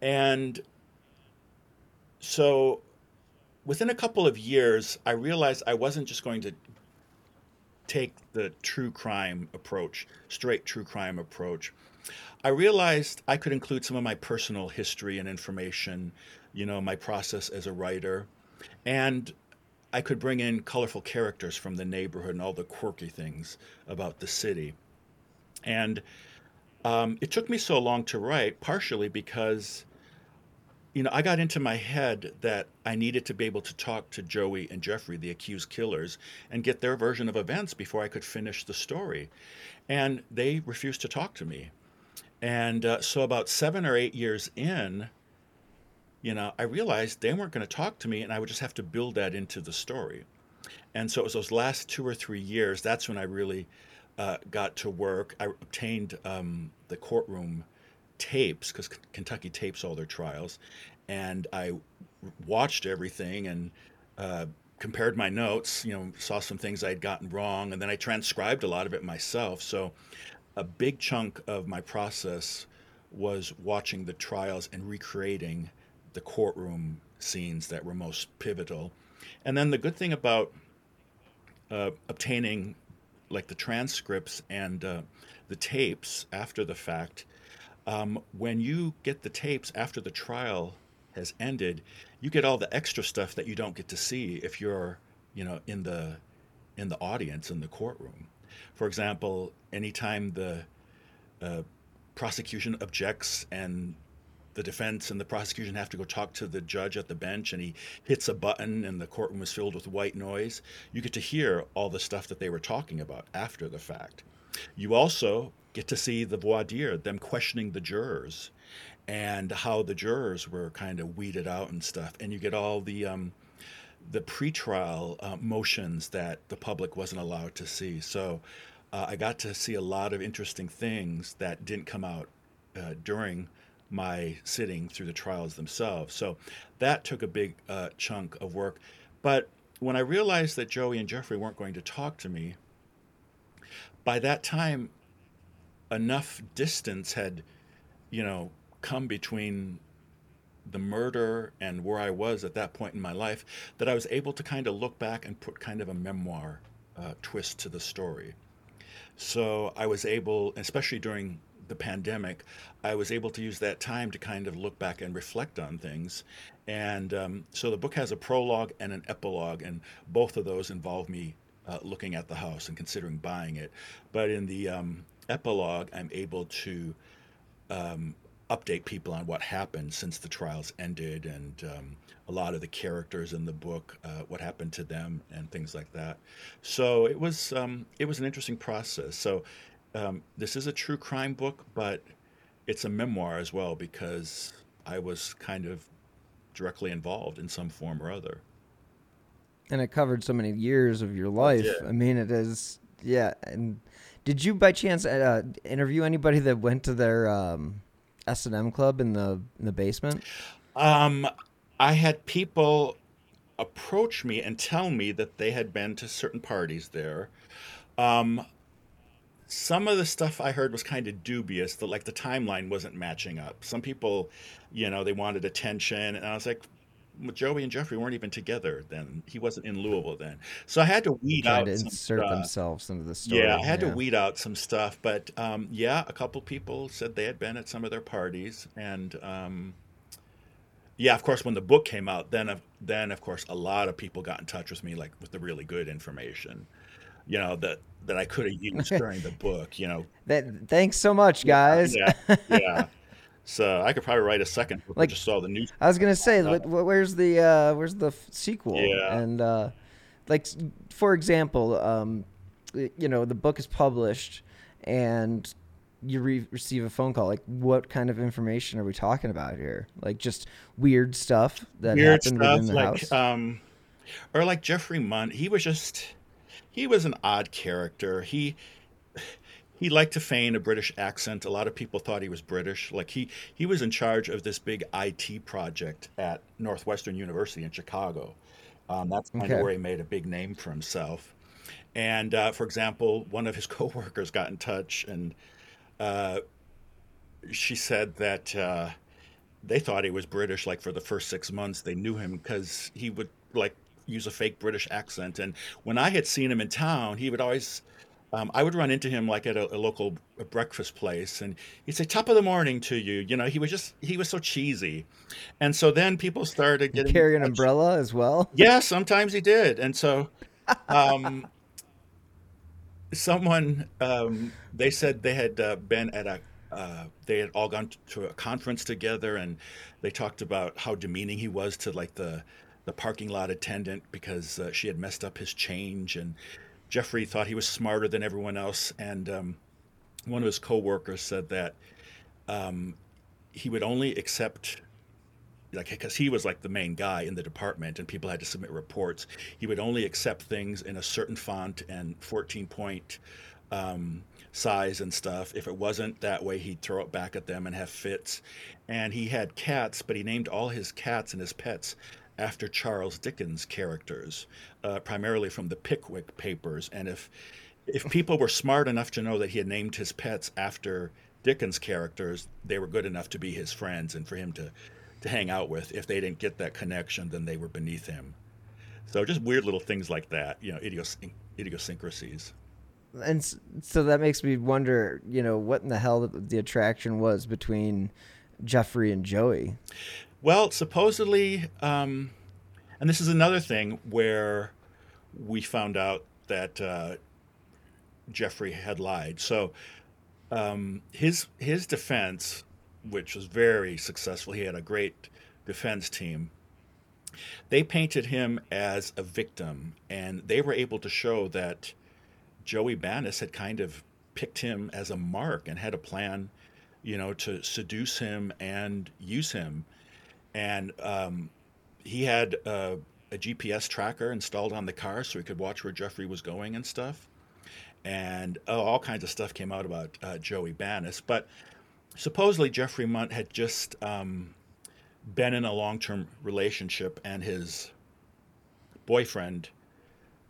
and so within a couple of years, I realized I wasn't just going to take the true crime approach, straight true crime approach. I realized I could include some of my personal history and information, you know, my process as a writer, and I could bring in colorful characters from the neighborhood and all the quirky things about the city. And um, it took me so long to write, partially because you know, I got into my head that I needed to be able to talk to Joey and Jeffrey, the accused killers, and get their version of events before I could finish the story. And they refused to talk to me. And uh, so, about seven or eight years in, you know, I realized they weren't going to talk to me, and I would just have to build that into the story. And so, it was those last two or three years, that's when I really uh, got to work. I obtained um, the courtroom tapes because Kentucky tapes all their trials, and I watched everything and uh, compared my notes. You know, saw some things I'd gotten wrong, and then I transcribed a lot of it myself. So, a big chunk of my process was watching the trials and recreating the courtroom scenes that were most pivotal. And then the good thing about uh, obtaining like the transcripts and uh, the tapes after the fact um, when you get the tapes after the trial has ended, you get all the extra stuff that you don't get to see if you're, you know, in the in the audience in the courtroom. For example, anytime the uh, prosecution objects and the defense and the prosecution have to go talk to the judge at the bench and he hits a button and the courtroom is filled with white noise, you get to hear all the stuff that they were talking about after the fact. You also get to see the voir dire, them questioning the jurors and how the jurors were kind of weeded out and stuff. And you get all the um, the pretrial uh, motions that the public wasn't allowed to see. So uh, I got to see a lot of interesting things that didn't come out uh, during my sitting through the trials themselves. So that took a big uh, chunk of work. But when I realized that Joey and Jeffrey weren't going to talk to me, by that time, enough distance had, you know, come between the murder and where I was at that point in my life that I was able to kind of look back and put kind of a memoir uh, twist to the story. So I was able, especially during the pandemic, I was able to use that time to kind of look back and reflect on things. And um, so the book has a prologue and an epilogue, and both of those involve me uh, looking at the house and considering buying it. But in the um, epilogue, I'm able to um, update people on what happened since the trials ended and um, a lot of the characters in the book, uh, what happened to them, and things like that. So it was um, it was an interesting process. So um, this is a true crime book, but it's a memoir as well because I was kind of directly involved in some form or other. And it covered so many years of your life. did. I mean, it is. Yeah. And did you by chance uh, interview anybody that went to their um, S and M club in the in the basement? Um, I had people approach me and tell me that they had been to certain parties there. Um, some of the stuff I heard was kind of dubious. That like the timeline wasn't matching up. Some people, you know, they wanted attention, and I was like, well, Joey and Jeffrey weren't even together then. He wasn't in Louisville then, so I had to weed out to some insert stuff. themselves into the story. Yeah, I had to weed out some stuff, but um, yeah, a couple people said they had been at some of their parties, and um, yeah, of course, when the book came out, then then of course a lot of people got in touch with me, like with the really good information, you know that that I could have used [laughs] during the book, you know. That, thanks so much, guys. Yeah, yeah. So I could probably write a second book. I Like- just saw the news. I was gonna say, wh- where's the uh, where's the f- sequel? Yeah. And uh, like, for example, um, you know, the book is published, and you re- receive a phone call. Like, what kind of information are we talking about here? Like, just weird stuff that weird happened stuff within the like house. um or like Jeffrey Mundt he was just he was an odd character. He he liked to feign a British accent. A lot of people thought he was British. Like he he was in charge of this big IT project at Northwestern University in Chicago. Um, that's kind Okay. of where he made a big name for himself. And uh, for example, one of his [laughs] coworkers got in touch, and uh, she said that uh, they thought he was British. Like for the first six months, they knew him because he would like use a fake British accent. And when I had seen him in town, he would always. Um, I would run into him like at a, a local breakfast place, and he'd say "top of the morning" to you. You know, he was just he was so cheesy, and so then people started You carry an umbrella as well. Yeah, sometimes he did, and so um, someone um, they said they had uh, been at a uh, they had all gone to a conference together, and they talked about how demeaning he was to like the the parking lot attendant because uh, she had messed up his change, and Jeffrey thought he was smarter than everyone else, and um, one of his coworkers said that um, he would only accept like because he was like the main guy in the department and people had to submit reports. He would only accept things in a certain font and 14 point um, size and stuff. If it wasn't that way he'd throw it back at them and have fits. And he had cats but he named all his cats and his pets after charles dickens characters uh, primarily from the pickwick papers and if if people were smart enough to know that he had named his pets after Dickens characters, they were good enough to be his friends and for him to, to hang out with. If they didn't get that connection, then they were beneath him. So just weird little things like that, you know, idiosyn- idiosyncrasies. And so that makes me wonder, you know, what in the hell the attraction was between Jeffrey and Joey. Well, supposedly, um, and this is another thing where we found out that uh, Jeffrey had lied. So um, his his defense, which was very successful, he had a great defense team. They painted him as a victim, and they were able to show that Joey Banis had kind of picked him as a mark and had a plan, you know, to seduce him and use him. And um, he had uh, a GPS tracker installed on the car so he could watch where Jeffrey was going and stuff. And oh, all kinds of stuff came out about uh, Joey Banis. But supposedly Jeffrey Mundt had just um, been in a long-term relationship, and his boyfriend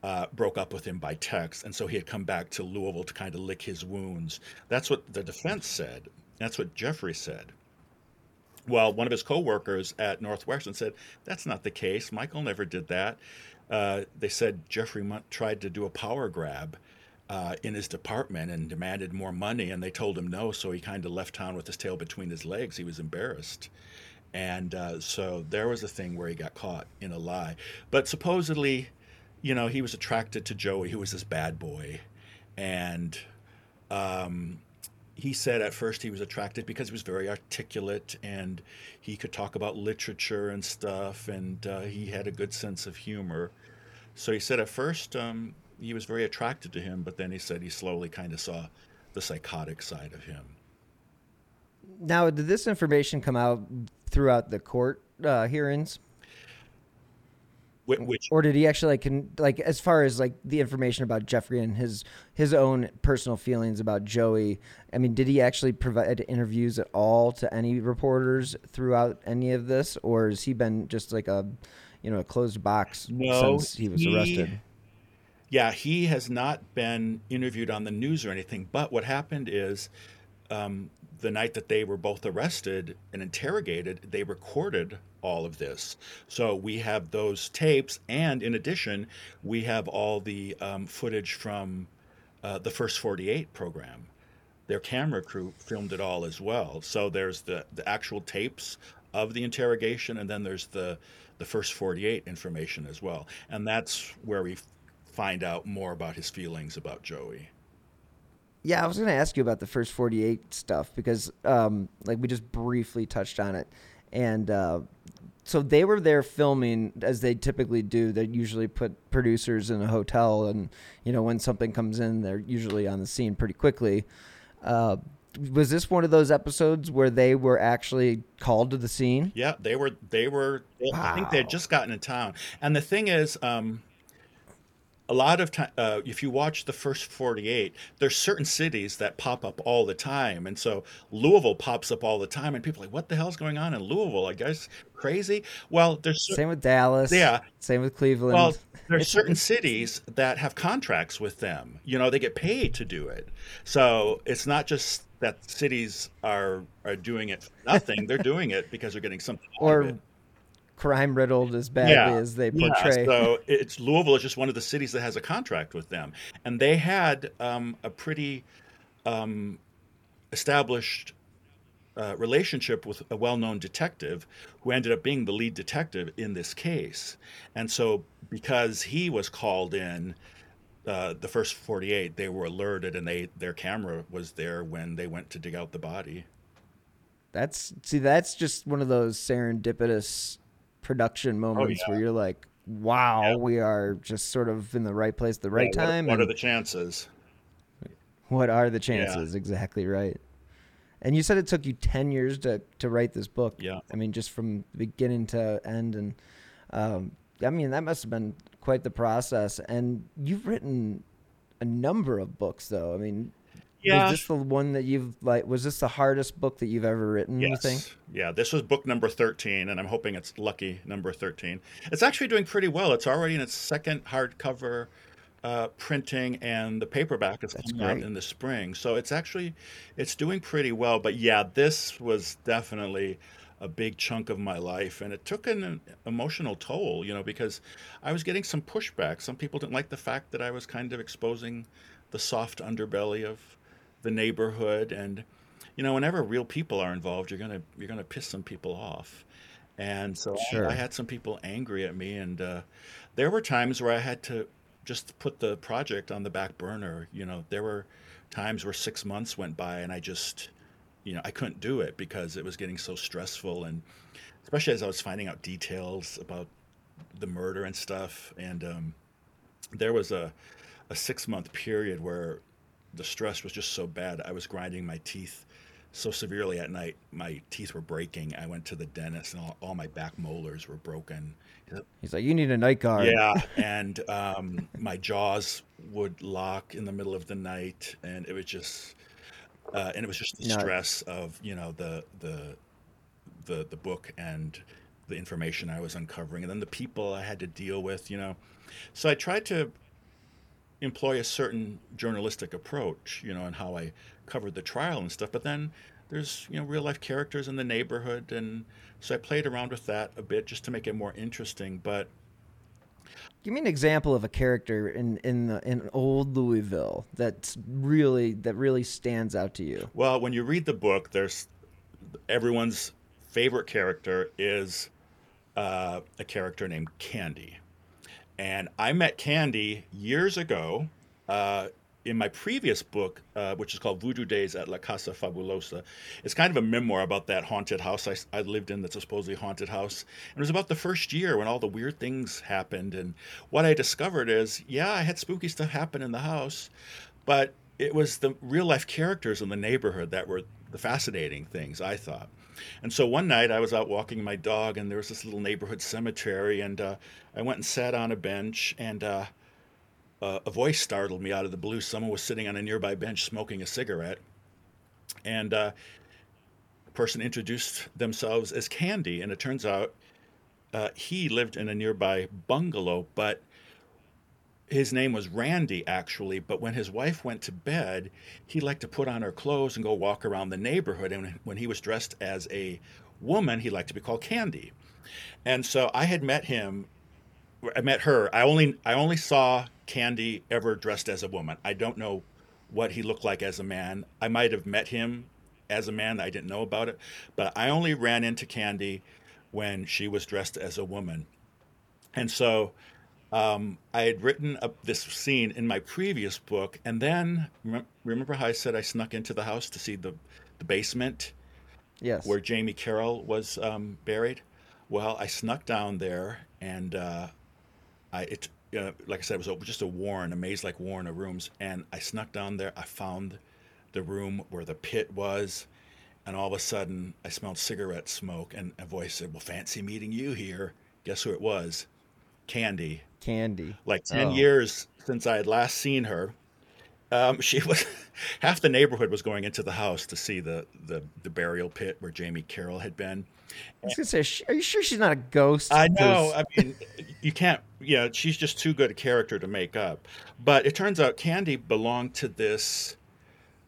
uh, broke up with him by text, and so he had come back to Louisville to kind of lick his wounds. That's what the defense said. That's what Jeffrey said. Well, one of his coworkers at Northwestern said that's not the case. Michael never did that. Uh, they said Jeffrey Mundt tried to do a power grab uh, in his department and demanded more money, and they told him no. So he kind of left town with his tail between his legs. He was embarrassed, and uh, so there was a thing where he got caught in a lie. But supposedly, you know, he was attracted to Joey, who was this bad boy, and um, he said at first he was attracted because he was very articulate and he could talk about literature and stuff, and uh, he had a good sense of humor. So he said at first um, he was very attracted to him, but then he said he slowly kind of saw the psychotic side of him. Now, did this information come out throughout the court uh, hearings, Which or did he actually like can like as far as like the information about Jeffrey and his his own personal feelings about Joey? I mean, did he actually provide interviews at all to any reporters throughout any of this, or has he been just like a you know a closed box No, since he was he- arrested? Yeah, he has not been interviewed on the news or anything. But what happened is um, the night that they were both arrested and interrogated, they recorded all of this. So we have those tapes, and in addition, we have all the um, footage from uh, the first 48 program. Their camera crew filmed it all as well. So there's the, the actual tapes of the interrogation, and then there's the the first 48 information as well. And that's where we find out more about his feelings about Joey. Yeah, I was going to ask you about the first 48 stuff because, um, like, we just briefly touched on it. And uh, so they were there filming as they typically do. They usually put producers in a hotel, and, you know, when something comes in, they're usually on the scene pretty quickly. Uh, was this one of those episodes where they were actually called to the scene? Yeah, they were. They were. I think they had just gotten in town. And the thing is, um, a lot of time, uh, if you watch the first 48, there's certain cities that pop up all the time. And so Louisville pops up all the time. And people are like, what the hell's going on in Louisville? I guess crazy. Well, there's same with Dallas. Yeah. Same with Cleveland. Well, there's certain cities that have contracts with them. You know, they get paid to do it. So it's not just that cities are are doing it for nothing. they're doing it because they're getting something. Or crime riddled as badly yeah. as they portray. Yeah. So it's Louisville is just one of the cities that has a contract with them, and they had um, a pretty um, established uh, relationship with a well-known detective who ended up being the lead detective in this case. And so, because he was called in, uh, the first 48, they were alerted, and they their camera was there when they went to dig out the body. That's see, that's just one of those serendipitous production oh, moments oh, yeah. where you're like, wow, yeah. we are just sort of in the right place at the right yeah, time. What, what are the chances? What are the chances? Exactly right. And you said it took you 10 years to, to write this book. Yeah. I mean, just from beginning to end. And um, I mean, that must have been quite the process. And you've written a number of books, though. I mean, yeah. Was this the one that you've like? Was this the hardest book that you've ever written? Yes. You think? Yeah, this was book number thirteen, and I'm hoping it's lucky number thirteen. It's actually doing pretty well. It's already in its second hardcover uh, printing, and the paperback is That's coming great. out in the spring. So it's actually it's doing pretty well. But yeah, this was definitely a big chunk of my life, and it took an emotional toll. You know, because I was getting some pushback. Some people didn't like the fact that I was kind of exposing the soft underbelly of the neighborhood and you know whenever real people are involved you're gonna you're gonna piss some people off and so sure. I, I, had some people angry at me and uh, there were times where i had to just put the project on the back burner you know there were times where six months went by and i just you know i couldn't do it because it was getting so stressful and especially as i was finding out details about the murder and stuff and um, there was a, a six month period where the stress was just so bad. I was grinding my teeth so severely at night. My teeth were breaking. I went to the dentist, and all, all my back molars were broken. He's like, "You need a night guard." Yeah, [laughs] and um, my jaws would lock in the middle of the night, and it was just, uh, and it was just the stress of you know the the the the book and the information I was uncovering, and then the people I had to deal with. You know, so I tried to employ a certain journalistic approach, you know, and how I covered the trial and stuff. But then there's you know real life characters in the neighborhood, and so I played around with that a bit just to make it more interesting. But give me an example of a character in in the, in old Louisville that's really that really stands out to you. Well, when you read the book, there's everyone's favorite character is uh, a character named Candy. And I met Candy years ago uh, in my previous book, uh, which is called Voodoo Days at La Casa Fabulosa. It's kind of a memoir about that haunted house I, I lived in that's a supposedly haunted house. And it was about the first year when all the weird things happened. And what I discovered is, yeah, I had spooky stuff happen in the house, but it was the real life characters in the neighborhood that were the fascinating things, I thought. And so one night I was out walking my dog, and there was this little neighborhood cemetery, and uh, I went and sat on a bench, and uh, uh, a voice startled me out of the blue. Someone was sitting on a nearby bench smoking a cigarette, and uh, a person introduced themselves as Candy, and it turns out uh, he lived in a nearby bungalow, but his name was Randy, actually, but when his wife went to bed, he liked to put on her clothes and go walk around the neighborhood. And when he was dressed as a woman, he liked to be called Candy. And so I had met him. I met her. I only I only saw Candy ever dressed as a woman. I don't know what he looked like as a man. I might have met him as a man. I didn't know about it, but I only ran into Candy when she was dressed as a woman. And so um, I had written up this scene in my previous book, and then remember how I said I snuck into the house to see the, the basement? Yes. Where Jamie Carroll was um, buried. Well, I snuck down there, and uh, I it uh, like I said, it was just a warren, a maze like warren of rooms, and I snuck down there. I found the room where the pit was, and all of a sudden I smelled cigarette smoke, and a voice said, "Well, fancy meeting you here." Guess who it was? Candy. Candy. Like 10 Oh. years since I had last seen her. Um, she [laughs] was half the neighborhood was going into the house to see the, the, the burial pit where Jamie Carroll had been. I was gonna say, are you sure she's not a ghost? I know. I mean, [laughs] you can't. Yeah, she's just too good a character to make up. But it turns out Candy belonged to this,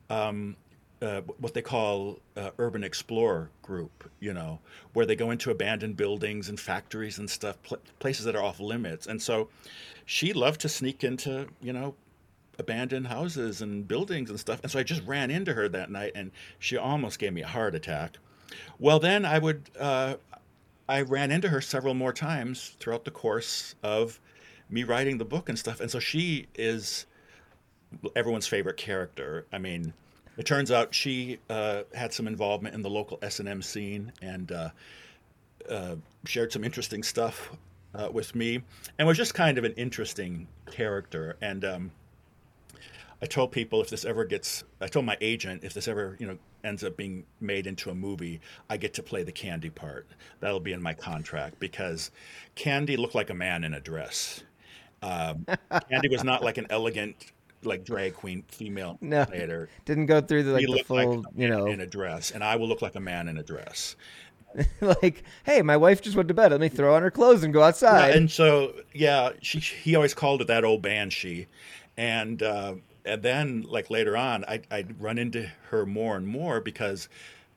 um, uh, what they call uh, urban explorer group. You know, where they go into abandoned buildings and factories and stuff, pl- places that are off limits. And so, she loved to sneak into you know abandoned houses and buildings and stuff. And so I just ran into her that night, and she almost gave me a heart attack. Well, then I would. Uh, I ran into her several more times throughout the course of me writing the book and stuff. And so she is everyone's favorite character. I mean, it turns out she uh, had some involvement in the local S and M scene and uh, uh, shared some interesting stuff uh, with me, and was just kind of an interesting character. And um, I told people if this ever gets, I told my agent if this ever, you know, ends up being made into a movie, I get to play the Candy part. That'll be in my contract because Candy looked like a man in a dress. Um, Candy was not like an elegant, like drag queen female [laughs] No. theater. Didn't go through the, like the looked like full, you know, in a dress, and I will look like a man in a dress. [laughs] like, hey, my wife just went to bed. Let me throw on her clothes and go outside. Yeah, and so yeah, she he always called it that old banshee, and uh, and then like later on, I I'd run into her more and more because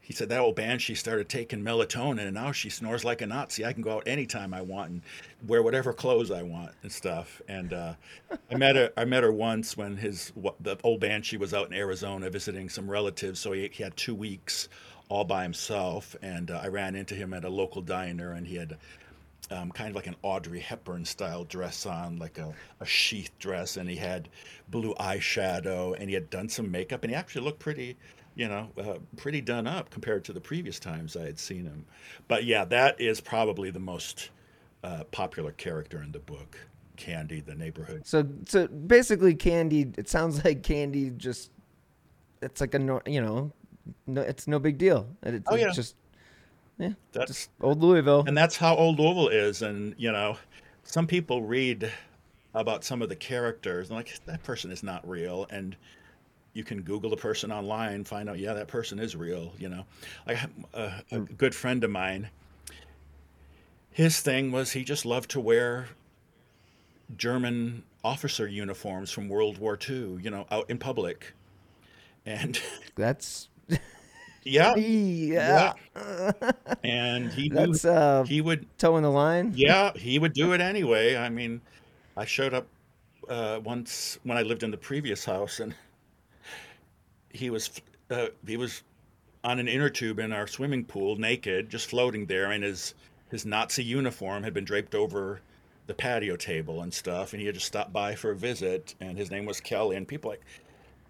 he said that old banshee started taking melatonin, and now she snores like a Nazi. I can go out anytime I want and wear whatever clothes I want and stuff. And uh, I met her I met her once when his the old banshee was out in Arizona visiting some relatives, so he, he had two weeks all by himself, and uh, I ran into him at a local diner, and he had um, kind of like an Audrey Hepburn style dress on, like a, a sheath dress, and he had blue eyeshadow, and he had done some makeup, and he actually looked pretty, you know, uh, pretty done up compared to the previous times I had seen him. But yeah, that is probably the most uh, popular character in the book, Candy, the neighborhood. so, so basically, Candy. It sounds [laughs] like Candy just. It's like a no, you know, no, it's no big deal. It- It's, Oh, yeah. just yeah, That's just old Louisville. and that's how old Louisville is. And you know, some people read about some of the characters and like that person is not real, and you can Google the person online, find out yeah that person is real. You know, like a, a good friend of mine, his thing was he just loved to wear German officer uniforms from World War II. You know, out in public, and [laughs] That's yeah, [laughs] yeah. [laughs] and he knew That's uh, he would toeing the line. yeah, he would do it anyway. I mean, I showed up uh, once when I lived in the previous house, and he was uh, he was on an inner tube in our swimming pool, naked, just floating there, and his his Nazi uniform had been draped over the patio table and stuff, and he had just stopped by for a visit, and his name was Kelly, and people like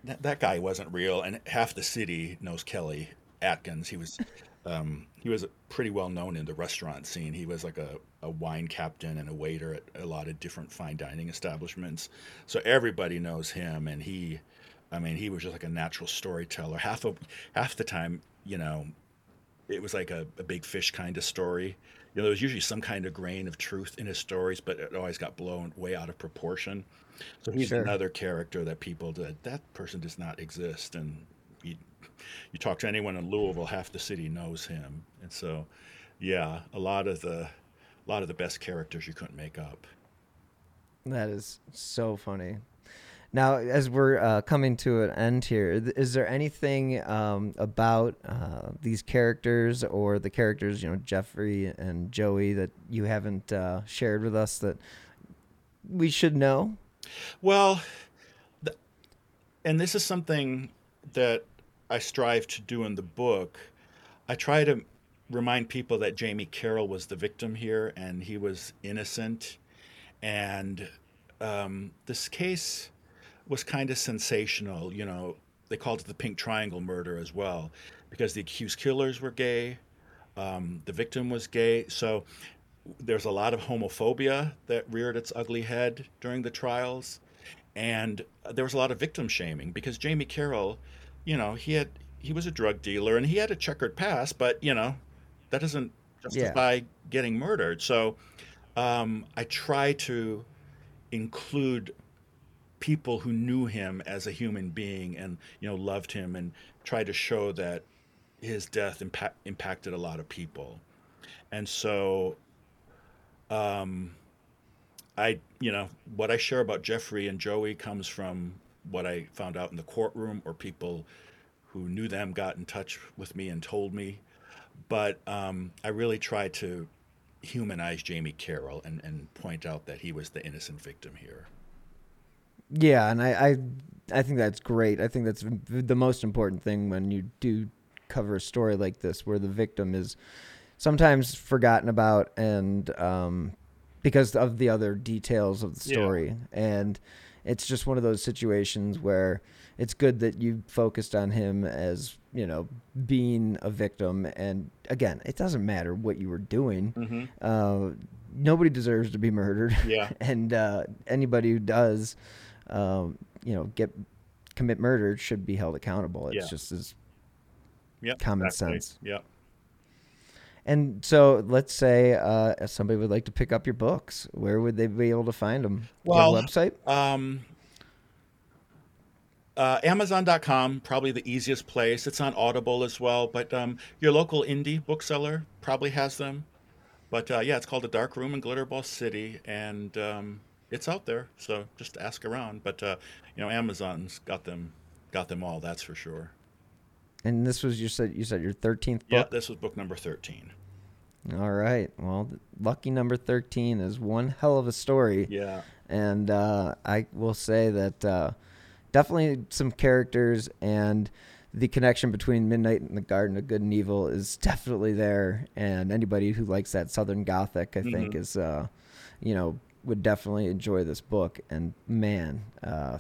that, that guy wasn't real, and half the city knows Kelly Atkins. He was um, he was pretty well known in the restaurant scene. He was like a, a wine captain and a waiter at a lot of different fine dining establishments. So everybody knows him, and he, I mean, he was just like a natural storyteller. Half of half the time, you know, it was like a, a big fish kind of story. You know, there was usually some kind of grain of truth in his stories, but it always got blown way out of proportion. So he's Sure. another character that people that that person does not exist, and you, you talk to anyone in Louisville, half the city knows him, and so yeah, a lot of the a lot of the best characters you couldn't make up. That is so funny. Now, as we're uh, coming to an end here, th- is there anything um, about uh, these characters or the characters, you know, Jeffrey and Joey, that you haven't uh, shared with us that we should know? Well, and this is something that I strive to do in the book. I try to remind people that Jamie Carroll was the victim here and he was innocent. And um, this case was kind of sensational. You know, they called it the Pink Triangle murder as well because the accused killers were gay, um, the victim was gay. So there's a lot of homophobia that reared its ugly head during the trials and there was a lot of victim shaming because Jamie Carroll, you know, he had he was a drug dealer and he had a checkered past, but you know, that doesn't justify getting murdered. So um, I try to include people who knew him as a human being and you know loved him and tried to show that his death impact, impacted a lot of people and so um, I, you know, what I share about Jeffrey and Joey comes from what I found out in the courtroom or people who knew them got in touch with me and told me. But um, I really try to humanize Jamie Carroll and, and point out that he was the innocent victim here. Yeah, and I, I, I think that's great. I think that's the most important thing when you do cover a story like this, where the victim is sometimes forgotten about and um, because of the other details of the story. Yeah. And it's just one of those situations where it's good that you focused on him as you know being a victim. And again, it doesn't matter what you were doing. Mm-hmm. Uh, nobody deserves to be murdered. Yeah. [laughs] and uh, anybody who does, um, you know, get commit murder should be held accountable. It's yeah. just as yep, common exactly. sense. Yeah. And so, let's say uh, somebody would like to pick up your books. Where would they be able to find them? Well, your website. Um, uh, Amazon.com probably the easiest place. It's on Audible as well, but um, your local indie bookseller probably has them. But uh, yeah, it's called The Dark Room in Glitterball City, and um, it's out there. So just ask around. But uh, you know, Amazon's got them, got them all. That's for sure. And this was you said you said your thirteenth book. Yeah, this was book number thirteen. All right. Well, lucky number thirteen is one hell of a story. Yeah. And uh, I will say that uh, definitely some characters and the connection between Midnight and the Garden of Good and Evil is definitely there. And anybody who likes that Southern Gothic, I mm-hmm. think, is uh, you know would definitely enjoy this book. And man, uh,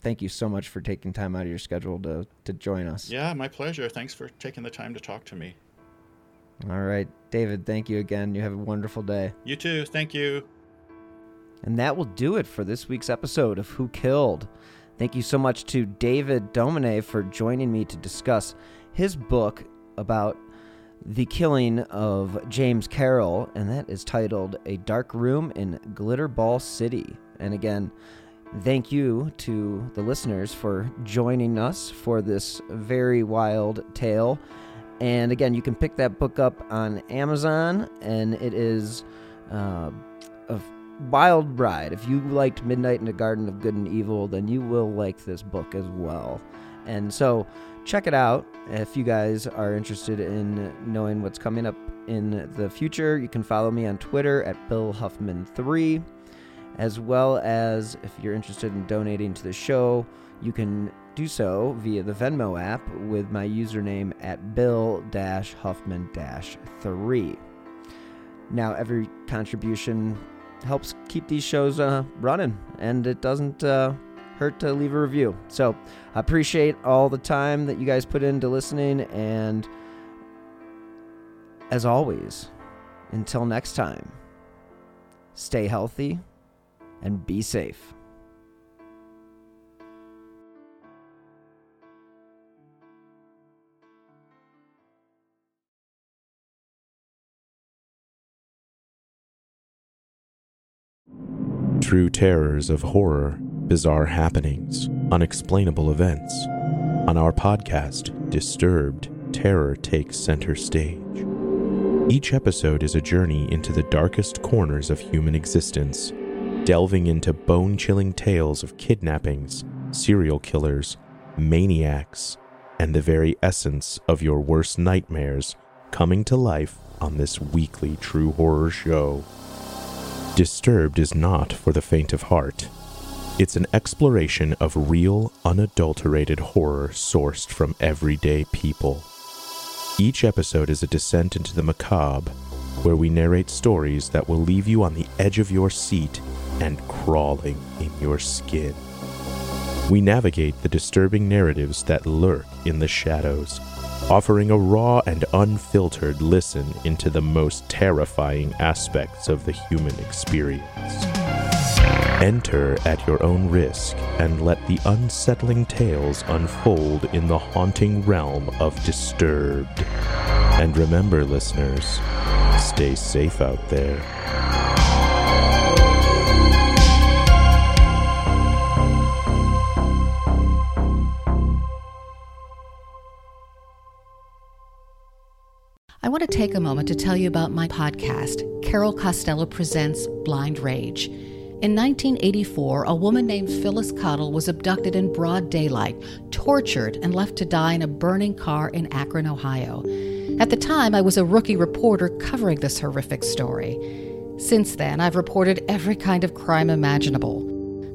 thank you so much for taking time out of your schedule to, to join us. Yeah, my pleasure. Thanks for taking the time to talk to me. All right. David, thank you again. You have a wonderful day. You too. Thank you. And that will do it for this week's episode of Who Killed. Thank you so much to David Domine for joining me to discuss his book about the killing of James Carroll, and that is titled A Dark Room in Glitterball City. And again, Thank you to the listeners for joining us for this very wild tale. And again, you can pick that book up on Amazon, and it is uh, a wild ride. If you liked Midnight in the Garden of Good and Evil, then you will like this book as well. And so, check it out if you guys are interested in knowing what's coming up in the future. You can follow me on Twitter at Bill Huffman3 as well as if you're interested in donating to the show, you can do so via the Venmo app with my username at Bill Huffman 3. Now, every contribution helps keep these shows uh, running, and it doesn't uh, hurt to leave a review. So, I appreciate all the time that you guys put into listening, and as always, until next time, stay healthy and be safe. True terrors of horror, bizarre happenings, unexplainable events. On our podcast, Disturbed, terror takes center stage. Each episode is a journey into the darkest corners of human existence delving into bone chilling tales of kidnappings, serial killers, maniacs, and the very essence of your worst nightmares coming to life on this weekly true horror show. Disturbed is not for the faint of heart. It's an exploration of real, unadulterated horror sourced from everyday people. Each episode is a descent into the macabre, where we narrate stories that will leave you on the edge of your seat and crawling in your skin. We navigate the disturbing narratives that lurk in the shadows, offering a raw and unfiltered listen into the most terrifying aspects of the human experience. Enter at your own risk and let the unsettling tales unfold in the haunting realm of Disturbed. And remember, listeners, stay safe out there. I want to take a moment to tell you about my podcast, Carol Costello Presents Blind Rage. In 1984, a woman named Phyllis Cottle was abducted in broad daylight, tortured, and left to die in a burning car in Akron, Ohio. At the time, I was a rookie reporter covering this horrific story. Since then, I've reported every kind of crime imaginable.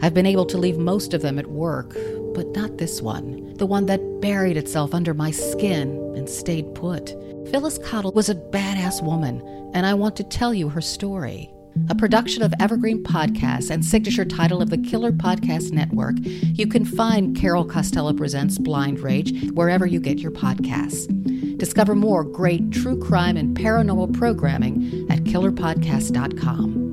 I've been able to leave most of them at work, but not this one, the one that buried itself under my skin and stayed put. Phyllis Cottle was a badass woman, and I want to tell you her story. A production of Evergreen Podcasts and signature title of the Killer Podcast Network, you can find Carol Costello Presents Blind Rage wherever you get your podcasts. Discover more great true crime and paranormal programming at killerpodcast.com.